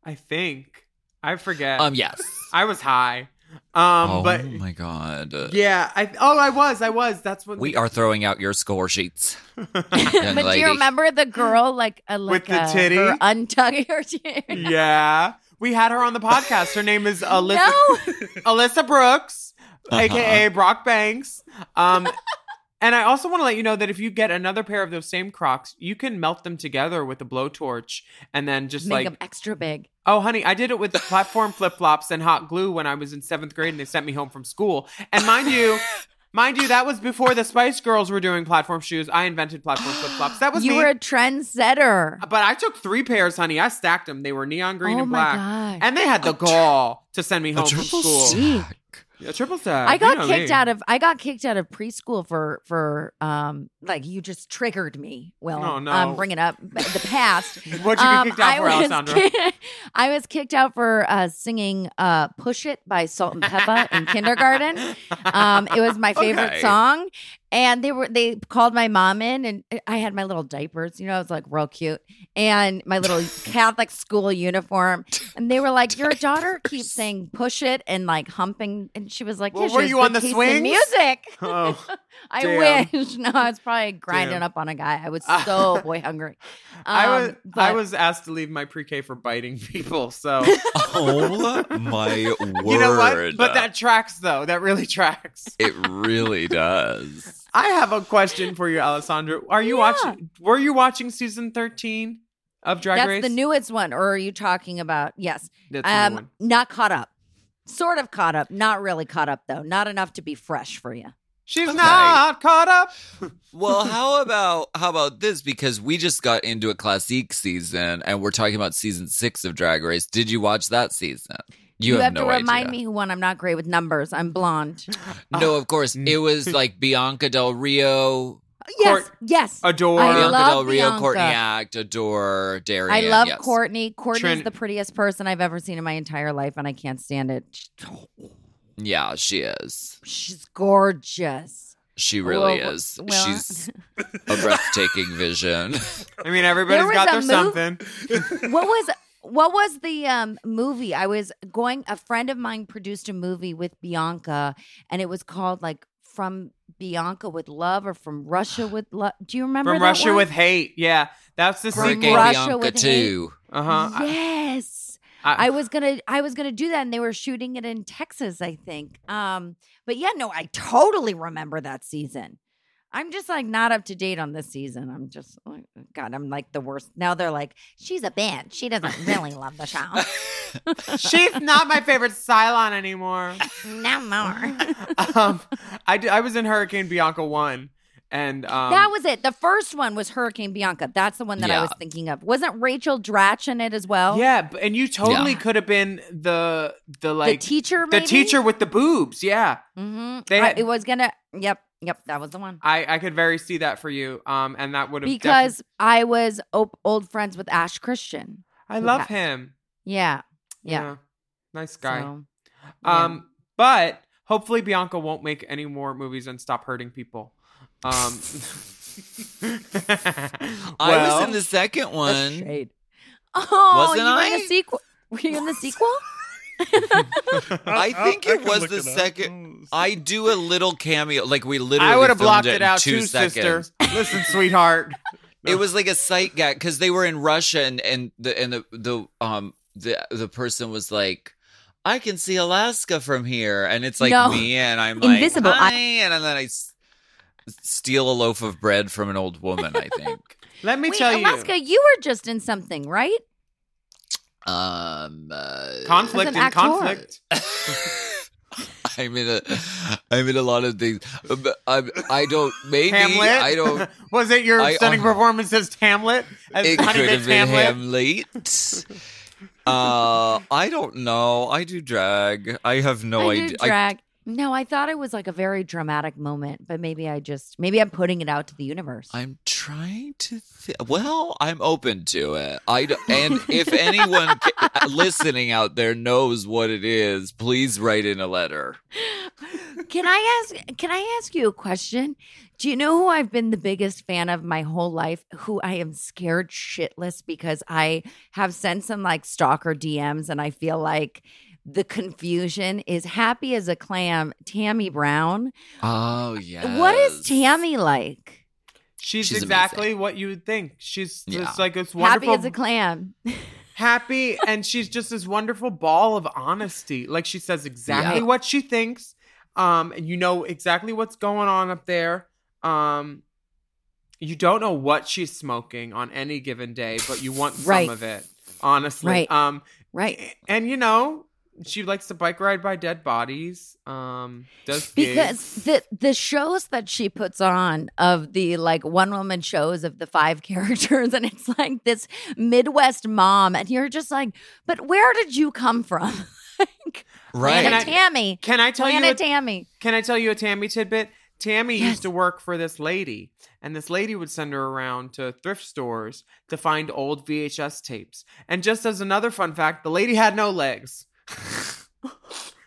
I think. I forget. Um, yes. I was high. Um, oh but my god. yeah, I oh I was, I was. That's what We are throwing out your score sheets. but do you remember the girl like, uh, like With the uh, titty? her untugging her titty? Yeah. We had her on the podcast. Her name is Alyssa No. Alyssa Brooks, Uh-huh. aka Brock Banks. Um and I also want to let you know that if you get another pair of those same Crocs, you can melt them together with a blowtorch and then just Make like them extra big. Oh, honey, I did it with the platform flip flops and hot glue when I was in seventh grade and they sent me home from school. And mind you, mind you, that was before the Spice Girls were doing platform shoes. I invented platform flip flops. That was You me. were a trendsetter. but I took three pairs, honey. I stacked them. They were neon green Oh and black. And they had the gall to send me home from school. stack. A triple stack. I You got know kicked me. out of I got kicked out of preschool for for um like you just triggered me. Well, Oh, no. I'm bringing up the past. What'd you Um, get kicked out I for, was Alessandra? I was kicked out for uh, singing uh, "Push It" by Salt and Pepa in kindergarten. Um, it was my favorite Okay. song, and they were they called my mom in, and I had my little diapers. You know, I was like real cute, and my little Catholic school uniform, and they were like, "Your daughter keeps saying push it and like humping," and she was like, Well, "Yeah, she were you on the swings? music?" Oh. I damn. wish. No, I was probably grinding Damn. up on a guy. I was so boy hungry. I was Um, I was asked to leave my pre-K for biting people. So Oh my word. you know what? But that tracks though. That really tracks. it really does. I have a question for you, Alessandra. Are you Yeah. watching? Were you watching season thirteen of Drag That's Race? the newest one, or are you talking about? Yes, That's the new um, one. not caught up. Sort of caught up, not really caught up though. Not enough to be fresh for you. She's Okay. not caught up. Well, how about how about this? Because we just got into a classique season, and we're talking about season six of Drag Race. Did you watch that season? You, have, no to remind idea. me who won. I'm not great with numbers. I'm blonde. No, of course it was like Bianca Del Rio, yes, Court- yes. Adore. I Bianca love Del Rio, Bianca. Courtney Act, Adore, Darienne. I love yes. Courtney. Courtney's Trin- the prettiest person I've ever seen in my entire life, and I can't stand it. Yeah, she is. She's gorgeous. She really Well, is. well- She's a breathtaking vision. I mean, everybody's There was got a their move- something. what was what was the um, movie? I was going. A friend of mine produced a movie with Bianca, and it was called like "From Bianca with Love" or "From Russia with Love." Do you remember From that Russia one? with Hate. Yeah, that's the From Hurricane sequel. Russia Bianca with too. Uh huh. Yes. I- I was gonna I was gonna do that and they were shooting it in Texas, I think. Um, but yeah, no, I totally remember that season. I'm just like not up to date on this season. I'm just like, God, I'm like the worst. Now they're like, she's a bitch. She doesn't really love the show. She's not my favorite Cylon anymore. no more. um, I, d- I was in Hurricane Bianca one, and um, that was it. The first one was Hurricane Bianca. That's the one that I was thinking of. Wasn't Rachel Dratch in it as well? yeah, and you totally Yeah. could have been the the the like teacher. the teacher with the boobs. Yeah, hmm They had- it was gonna. Yep, yep. That was the one. I I could very see that for you. Um, and that would have because I was op- old friends with Ash Christian. I love Yeah. him. Yeah, yeah. nice guy. So, yeah. Um, but hopefully Bianca won't make any more movies and stop hurting people. Um, I well, was in the second That's one. shade. Oh, Wasn't you were in I? the sequel? Were you in the sequel? I think I it can was the it second. I do a little cameo, like we literally. I would have filmed blocked it it in out two too, seconds. sister. Listen, sweetheart. It was like a sight gag because they were in Russia, and and the and the the um the the person was like. I can see Alaska from here, and it's like No. me, and I'm like, Invisible. Hi, and then I, s- steal a loaf of bread from an old woman. I think. Let me Wait, tell you. Alaska, you were just in something, right? Um, uh, conflict As an and actor. conflict. I'm in a, I'm in a lot of things. But I, I don't. Maybe Hamlet. I don't. Was it your I- stunning uh, performance as Hamlet? As It Honey could have been Hamlet? Hamlet. uh, I don't know. I do drag. I have no I idea. do drag. No, I thought it was like a very dramatic moment, but maybe I just maybe I'm putting it out to the universe. I'm trying to. Th- well, I'm open to it. I d- and if anyone listening out there knows what it is, please write in a letter. Can I ask can I ask you a question? Do you know who I've been the biggest fan of my whole life? Who I am scared shitless because I have sent some like stalker DMs and I feel like the confusion is happy as a clam, Tammy Brown. Oh yeah. What is Tammy like? She's, She's exactly what you would think. She's Yeah. just like this wonderful. Happy as a clam. happy, and she's just this wonderful ball of honesty. Like she says exactly Yeah. what she thinks. Um, and you know exactly what's going on up there. Um, you don't know what she's smoking on any given day, but you want some of it. Honestly, Right. um, Right. and you know she likes to bike ride by dead bodies. Um, does because gigs. the the shows that she puts on of the like one woman shows of the five characters and it's like this midwest mom and you're just like but where did you come from like, Right. Planet Can I- tammy Can I tell you? planet a- tammy Can I tell you a Tammy tidbit? Tammy Yes. used to work for this lady, and this lady would send her around to thrift stores to find old VHS tapes. And just as another fun fact, the lady had no legs.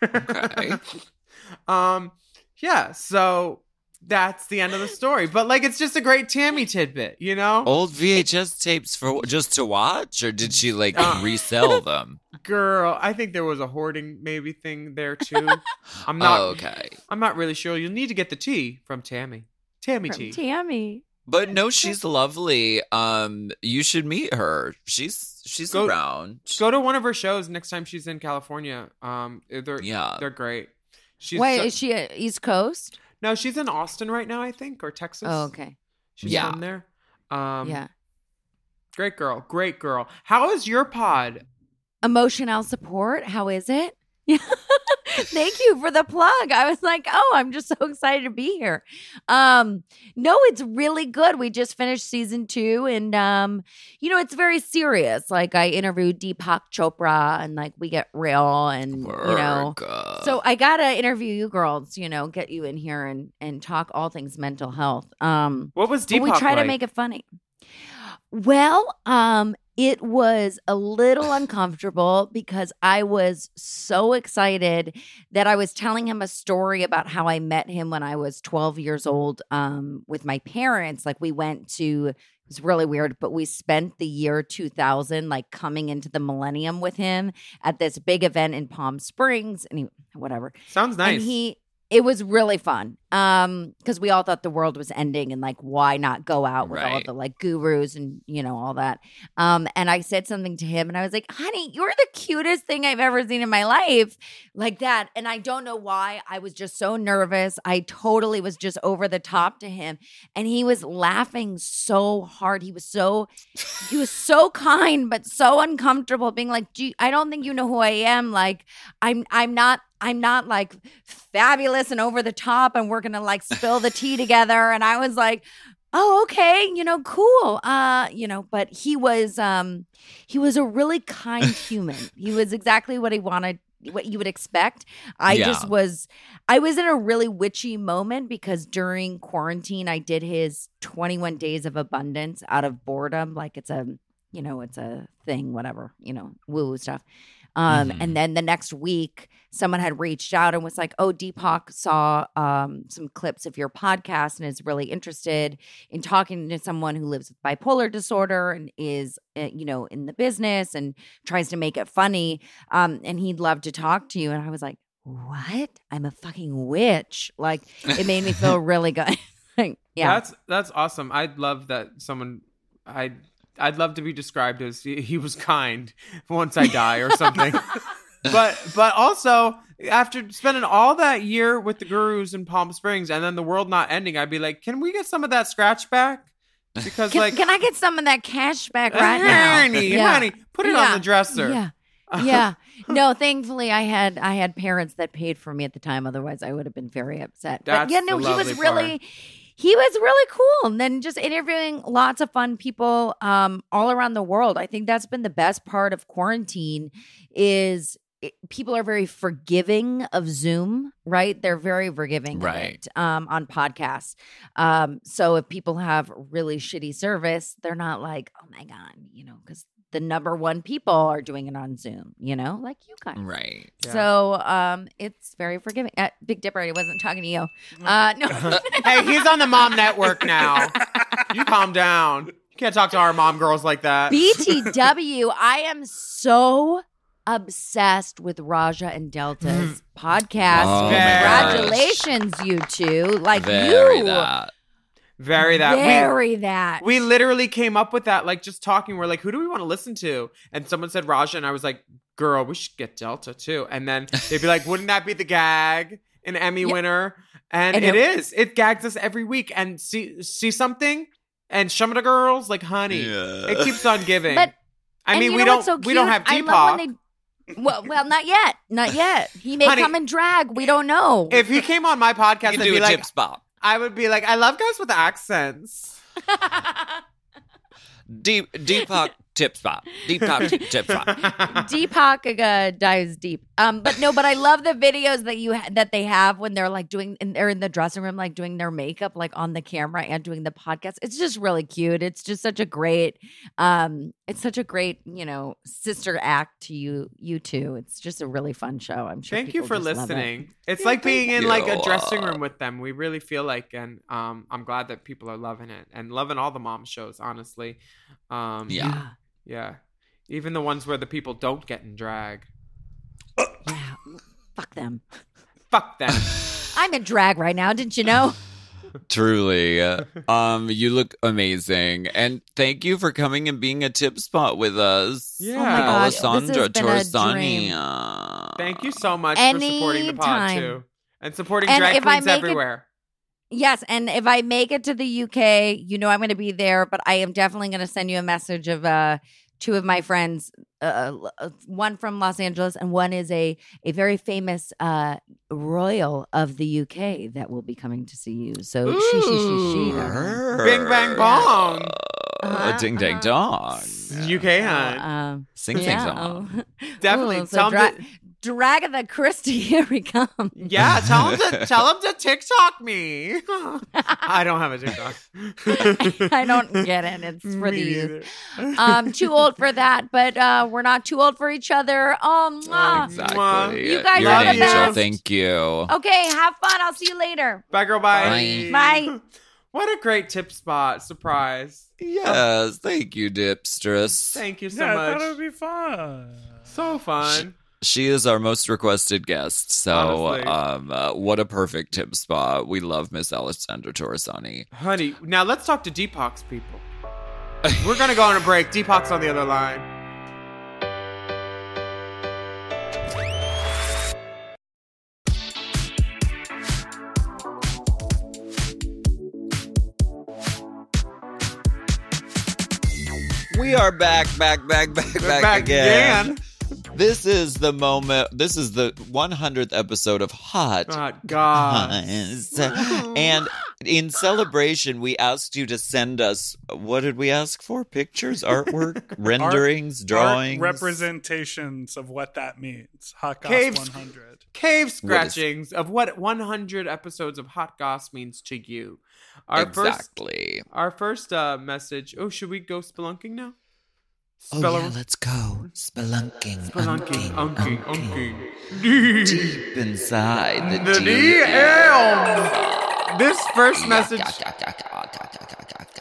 Okay. um, yeah, so that's the end of the story. But like, it's just a great Tammy tidbit, you know? Old VHS tapes for just to watch, or did she like Uh. resell them? Girl, I think there was a hoarding maybe thing there too. I'm not. Okay. I'm not really sure. You'll need to get the tea from Tammy. Tammy from tea. tammy But no, she's lovely. Um, you should meet her. She's she's Go- around. Go to one of her shows next time she's in California. Um, they're Yeah. they're great. She's wait so- is she at east coast no, she's in Austin right now, I think, or Texas. oh okay she's Yeah. from there. Um, yeah great girl, great girl. How is your pod? emotional support how is it thank you for the plug. I was like oh i'm just so excited to be here. Um no it's really good. We just finished season two and um you know it's very serious. Like i interviewed deepak chopra and like we get real and you know so i gotta interview you girls you know get you in here and and talk all things mental health. Um What was Deepak we try to make it funny. Well, um, it was a little uncomfortable because I was so excited that I was telling him a story about how I met him when I was 12 years old um, with my parents. Like we went to it was really weird, but we spent the year 2000 like coming into the millennium with him at this big event in Palm Springs and he, whatever. Sounds nice. And he it was really fun. Um, because we all thought the world was ending and like why not go out with all the like gurus and you know, all that. Um, and I said something to him and I was like, honey, you're the cutest thing I've ever seen in my life. Like that. And I don't know why. I was just so nervous. I totally was just over the top to him. And he was laughing so hard. He was so he was so kind but so uncomfortable being like "Gee, i don't think you know who i am like i'm i'm not i'm not like fabulous and over the top and we're gonna like spill the tea together. And i was like oh okay you know cool. Uh you know but he was um he was a really kind human. He was exactly what he wanted what you would expect. I Yeah. just was i was in a really witchy moment because during quarantine i did his 21 days of abundance out of boredom like it's a you know it's a thing whatever you know woo woo stuff um Mhm. and then the next week someone had reached out and was like oh deepak saw um some clips of your podcast and is really interested in talking to someone who lives with bipolar disorder and is uh, you know in the business and tries to make it funny. Um and he'd love to talk to you. And i was like what? I'm a fucking witch. Like it made me feel really good. Like, yeah. That's that's awesome. I'd love that someone I I'd love to be described as he, he was kind once I die or something. but but also after spending all that year with the gurus in Palm Springs and then the world not ending, I'd be like, can we get some of that scratch back? Because Can, like, can I get some of that cash back right now? honey, Yeah. honey, put it on the dresser. Yeah. Yeah. No, thankfully I had I had parents that paid for me at the time. Otherwise I would have been very upset. That's but yeah, no, the he was lovely really he was really cool. And then just interviewing lots of fun people um all around the world. I think that's been the best part of quarantine is it, people are very forgiving of Zoom, right? They're very forgiving Right. it, um, on podcasts. Um, so if people have really shitty service, they're not like, oh my God, you know, because the number one people are doing it on Zoom, you know, like you guys. Right. So um, it's very forgiving. Uh, Big Dipper, I wasn't talking to you. Uh, no. hey, he's on the mom network now. You calm down. You can't talk to our mom girls like that. BTW, I am so obsessed with Raja and Delta's podcast. Oh. Congratulations, you two. Like Very you. that. Very that. We- that. We literally came up with that, like just talking. We're like, who do we want to listen to? And someone said Raja, and I was like, girl, we should get Delta too. And then they'd be like, wouldn't that be the gag? An Emmy Yeah. winner. And And it it- is. It gags us every week. And see see something? And some of the girls, like, honey, Yeah. it keeps on giving. But I mean, we don't so we don't have I Deepak. love when they- well, well, not yet, not yet. He may Honey, come and drag. We don't know. if he came on my podcast, You I'd be a like, tip spot. I would be like, I love guys with accents. Deep Deepak tip spot. Deepak tip spot. Deepak uh, dives deep. Um, but no, but I love the videos that you ha- that they have when they're like doing and they're in the dressing room, like doing their makeup, like on the camera and doing the podcast. It's just really cute. It's just such a great, um, it's such a great, you know, sister act to you, you two. It's just a really fun show. I'm sure. Thank you for just love it. listening. It's Yeah, like being thank in like a dressing room with them. We really feel like, and um, I'm glad that people are loving it and loving all the mom shows. Honestly, um, Yeah. Yeah, even the ones where the people don't get in drag. Yeah. Fuck them. Fuck them. I'm in drag right now. Didn't you know? Truly. Um, you look amazing. And thank you for coming and being a tip spot with us. Yeah. Oh my God, this has Alessandra been a Torresani. dream. Thank you so much for supporting the pod Anytime. too, and supporting And drag if I queens make it- everywhere. Yes, and if I make it to the UK, you know I'm going to be there, but I am definitely going to send you a message of uh two of my friends, uh, uh, one from Los Angeles and one is a a very famous uh royal of the UK that will be coming to see you. So she she she she. Ooh. Bing bang bong. Uh-huh, Ding dang uh-huh. dong. UK hunt. Um, Sing sing yeah, song. oh. Definitely. Ooh, so Tell 'em dra- to- Dragatha Christie, here we come. Yeah, tell him to tell him to TikTok me. I don't have a TikTok. I don't get it. It's for Me the youth. um too old for that but uh we're not too old for each other oh mwah. Exactly. You guys You're are an the angel. best. Thank you. okay have fun i'll see you later Bye, girl. Bye. Bye. Bye. What a great tip spot surprise. Yes, thank you, Dipstress. Thank you so yeah, I much. thought it would be fun. so fun. She is our most requested guest, so um, uh, what a perfect tip spot. We love Miss Alessandra Torresani. Honey, now let's talk to Deepak's people. We're gonna go on a break. Deepak's on the other line. We are back, back, back, back, back, back again. again. This is the moment. This is the 100th episode of Hot. Oh God. And in celebration, we asked you to send us. What did we ask for? Pictures, artwork, renderings, drawings, Art representations of what that means. Hot Goss Caves. 100. Cave scratchings of what 100 episodes of Hot Goss means to you. Our first exactly. our first uh, message. Oh, should we go spelunking now? Oh yeah, let's go spelunking, spelunking, unking, unking, unking. deep inside the, The deep. DM. This first message.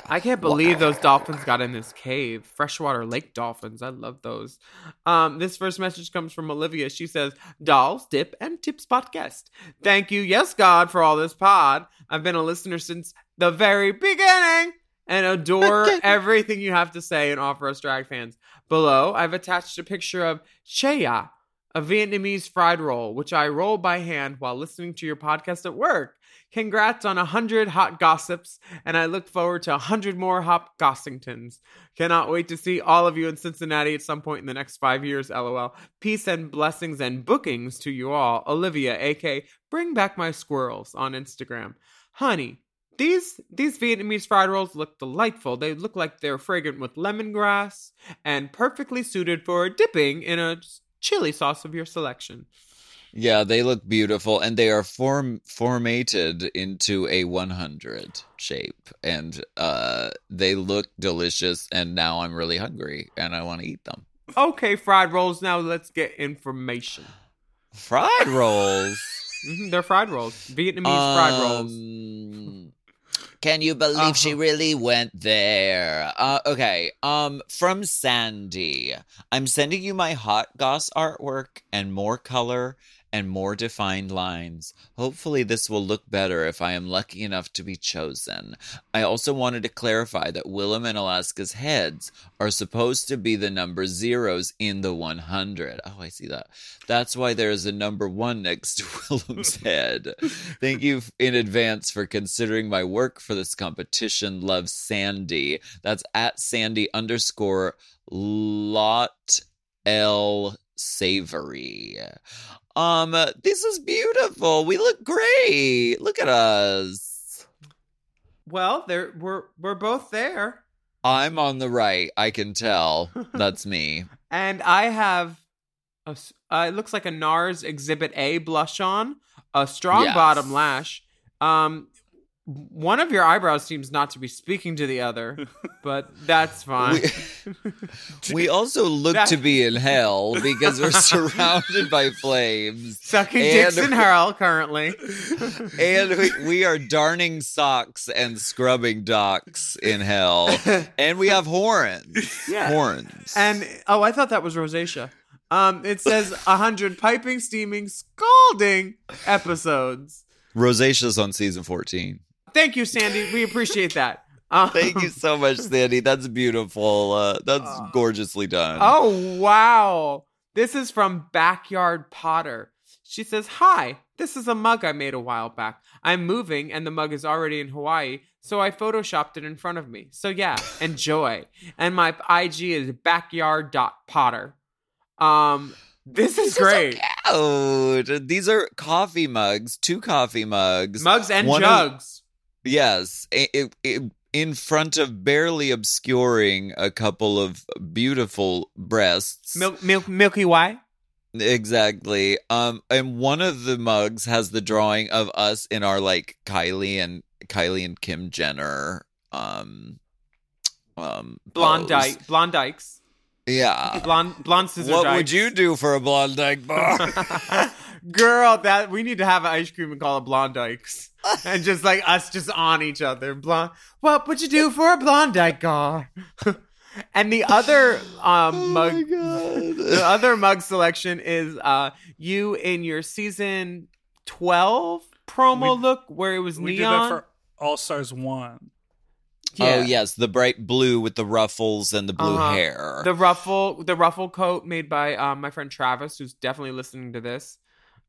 I can't believe those dolphins got in this cave. Freshwater lake dolphins. I love those. Um, this first message comes from Olivia. She says, Dolls, Dip, and Tips podcast. Thank you, yes, God, for all this pod. I've been a listener since the very beginning and adore everything you have to say and offer us drag fans. Below, I've attached a picture of chả giò, a Vietnamese fried roll, which I roll by hand while listening to your podcast at work. Congrats on a hundred hot gossips, and I look forward to a hundred more hot gossingtons. Cannot wait to see all of you in Cincinnati at some point in the next five years. LOL. Peace and blessings and bookings to you all. Olivia, aka Bring Back My Squirrels on Instagram. Honey, these these Vietnamese fried rolls look delightful. They look like they're fragrant with lemongrass and perfectly suited for dipping in a chili sauce of your selection. Yeah, they look beautiful and they are form formatted into a 100 shape and uh they look delicious and now I'm really hungry and I want to eat them. Okay, fried rolls. Now let's get information. Fried rolls. Mhm, they're fried rolls. Vietnamese fried rolls. Can you believe she really went there? Uh, okay. Um, from Sandy, I'm sending you my hot goss artwork and more color and more defined lines. Hopefully, this will look better if I am lucky enough to be chosen. I also wanted to clarify that Willam and Alaska's heads are supposed to be the number zeros in the 100. Oh, I see that. That's why there is a number one next to Willam's head. Thank you in advance for considering my work for this competition. Love Sandy. That's at Sandy underscore lot L savory. Um, this is beautiful. We look great. Look at us. Well, there we're we're both there, I'm on the right. I can tell. That's me. and I have a, Uh, it looks like a NARS Exhibit A blush on, a strong Yes. bottom lash. Um, one of your eyebrows seems not to be speaking to the other, but that's fine. We also look That- to be in hell because we're surrounded by flames. Sucking And- dicks in hell currently. And we, we are darning socks and scrubbing docks in hell. And we have horns. Yeah. Horns. And oh, I thought that was rosacea. Um, it says a hundred piping, steaming, scalding episodes. Rosacea's on season 14. Thank you, Sandy. We appreciate that. Um, Thank you so much, Sandy. That's beautiful. Uh, that's gorgeously done. Oh wow! This is from Backyard Potter. She says, "Hi, this is a mug I made a while back. I'm moving, and the mug is already in Hawaii, so I photoshopped it in front of me. So yeah, enjoy. And my IG is backyard.potter. Um, this is great. Cute. These are coffee mugs, two coffee mugs. Mugs and One of- jugs. Yes, i- i- i- in front of barely obscuring a couple of beautiful breasts. Milk, milk, Milky Way. Exactly. Um, and one of the mugs has the drawing of us in our like Kylie and Kylie and Kim Jenner. Um, um, Blonde pose. dyke, blonde dykes, Yeah. blonde, blonde scissor What dykes. would you do for a blonde dyke bar? Girl, that we need to have an ice cream and call it Blondikes. and just like us just on each other. Blonde what would you do for a blonde Blondike girl? and the other Oh um mug the other mug selection is uh you in your season twelve promo We- look where it was We neon. did that for All Stars One. Oh yes, the bright blue with the ruffles and the blue Uh-huh. hair. The ruffle the ruffle coat made by um my friend Travis, who's definitely listening to this.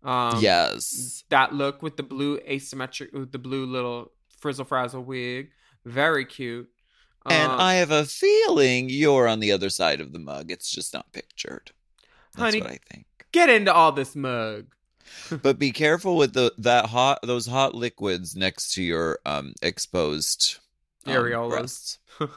Um yes. that look with the blue asymmetric with the blue little frizzle frazzle wig very cute And Um, I have a feeling you're on the other side of the mug. It's just not pictured. That's Honey- what I think. get into all this mug But be careful with the that hot those hot liquids next to your um exposed Areolas. breasts.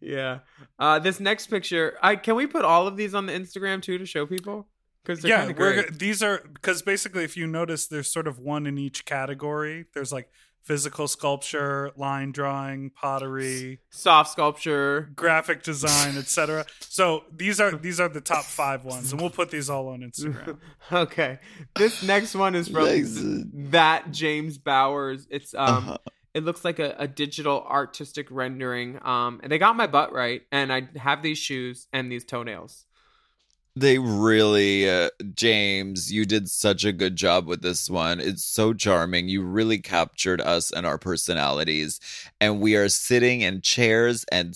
yeah uh this next picture i can we put all of these on the instagram too to show people because Yeah, kind we're these are because basically, if you notice, there's sort of one in each category. There's like physical sculpture, line drawing, pottery, soft sculpture graphic design, etc. So these are these are the top five ones, and we'll put these all on Instagram. okay this next one is from that james bowers it's um Uh-huh. It looks like a, a digital artistic rendering um and they got my butt right and i have these shoes and these toenails They really, uh, James, you did such a good job with this one. It's so charming. You really captured us and our personalities. And we are sitting in chairs and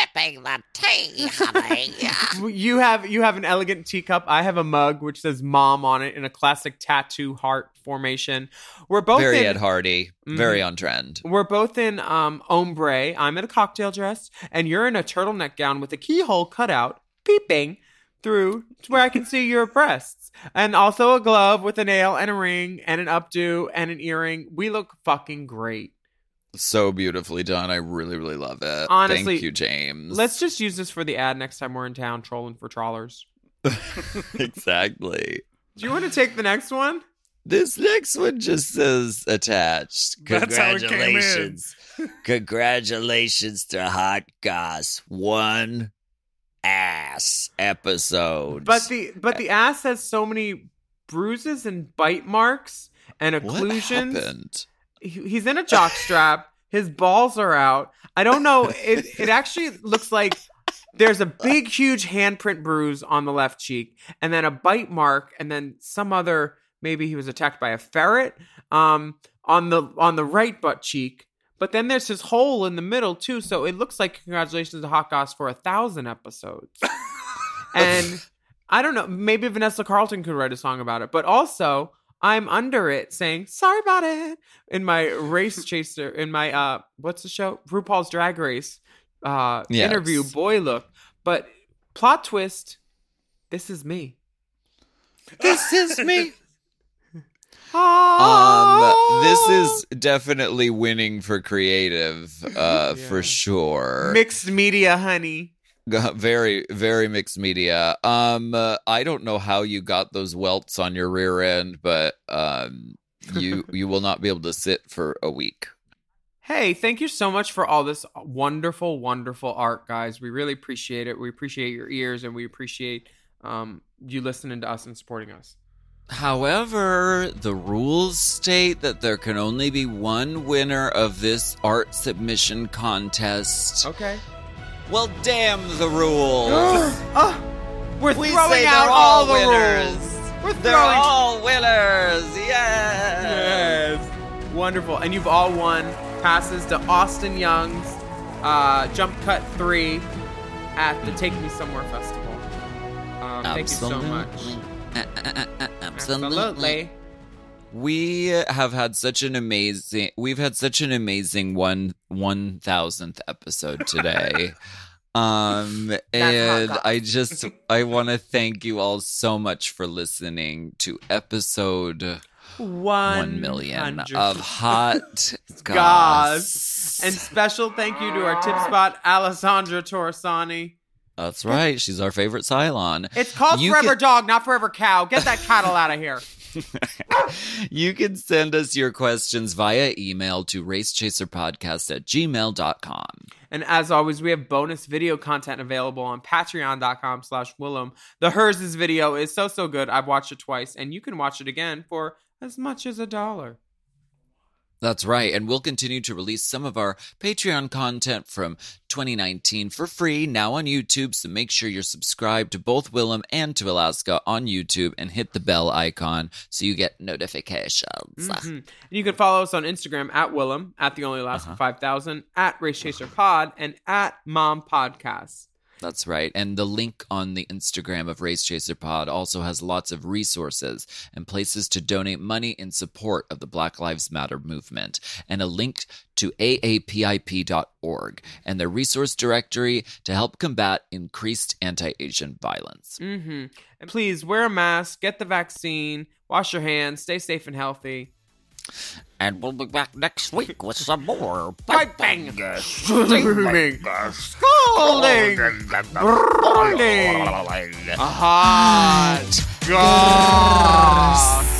sipping the tea, honey. You have you have an elegant teacup. I have a mug which says "mom" on it in a classic tattoo heart formation. We're both Very in, Ed Hardy. Very on trend. We're both in um ombre. I'm in a cocktail dress, and you're in a turtleneck gown with a keyhole cut out, peeping through to where I can see your breasts, and also a glove with a nail and a ring and an updo and an earring. We look fucking great. So beautifully done. I really, really love it. Honestly, Thank you, James. Let's just use this for the ad next time we're in town trolling for trawlers. exactly. Do you want to take the next one? This next one just says attached. That's how it came in. Congratulations. Congratulations to Hot Goss. One ass episode. But the but the ass has so many bruises and bite marks and what occlusions. He's in a jock strap. His balls are out. I don't know. It it actually looks like there's a big, huge handprint bruise on the left cheek, and then a bite mark, and then some other. Maybe he was attacked by a ferret. Um, on the on the right butt cheek. But then there's his hole in the middle too. So it looks like congratulations to Hot Goss for a thousand episodes. and I don't know. Maybe Vanessa Carlton could write a song about it. But also, I'm under it saying sorry about it in my race chaser in my uh what's the show RuPaul's Drag Race uh Yes. interview boy look. But plot twist, this is me. This is me. Ah. Um, this is definitely winning for creative, uh, Yeah. for sure. mixed media, honey. Very, very mixed media. Um, uh, I don't know how you got those welts on your rear end, but um, you you will not be able to sit for a week. Hey, thank you so much for all this wonderful, wonderful art, guys. We really appreciate it. We appreciate your ears and we appreciate um, you listening to us and supporting us. However, the rules state that there can only be one winner of this art submission contest. Okay. Well, damn the rules. oh, we're we throwing out they're all the winners. rules. We're They're all winners. Yes. Yes. Wonderful. And you've all won passes to Austin Young's uh, Jump Cut 3 at the Take Me Somewhere Festival. Um, thank you so much. Absolutely. We have had such an amazing we've had such an amazing one one thousandth episode today. um and I just I want to thank you all so much for listening to episode One, 1 million of hot Goss. goss. And special thank you to our tip spot, Alessandra Torresani. That's right. She's our favorite Cylon. It's called You Forever can- Dog, not Forever Cow. Get that cattle out of here. you can send us your questions via email to racechaserpodcast at gmail.com. And as always, we have bonus video content available on patreon.com slash Willam. The Hers' video is so, so good. I've watched it twice, and you can watch it again for as much as a dollar. That's right. And we'll continue to release some of our Patreon content from 2019 for free now on YouTube. So make sure you're subscribed to both Willam and to Alaska on YouTube and hit the bell icon so you get notifications. Mhm. And you can follow us on Instagram at Willam, at The Only Alaska 5000, at Race Chaser Pod, and at Mom Podcast. That's right. And the link on the Instagram of Race Chaser Pod also has lots of resources and places to donate money in support of the Black Lives Matter movement, and a link to aapip.org and their resource directory to help combat increased anti Asian violence. hmm And please wear a mask, get the vaccine, wash your hands, stay safe and healthy. And we'll be back next week with some more Piping, steaming, scalding, burning, hot. Goss.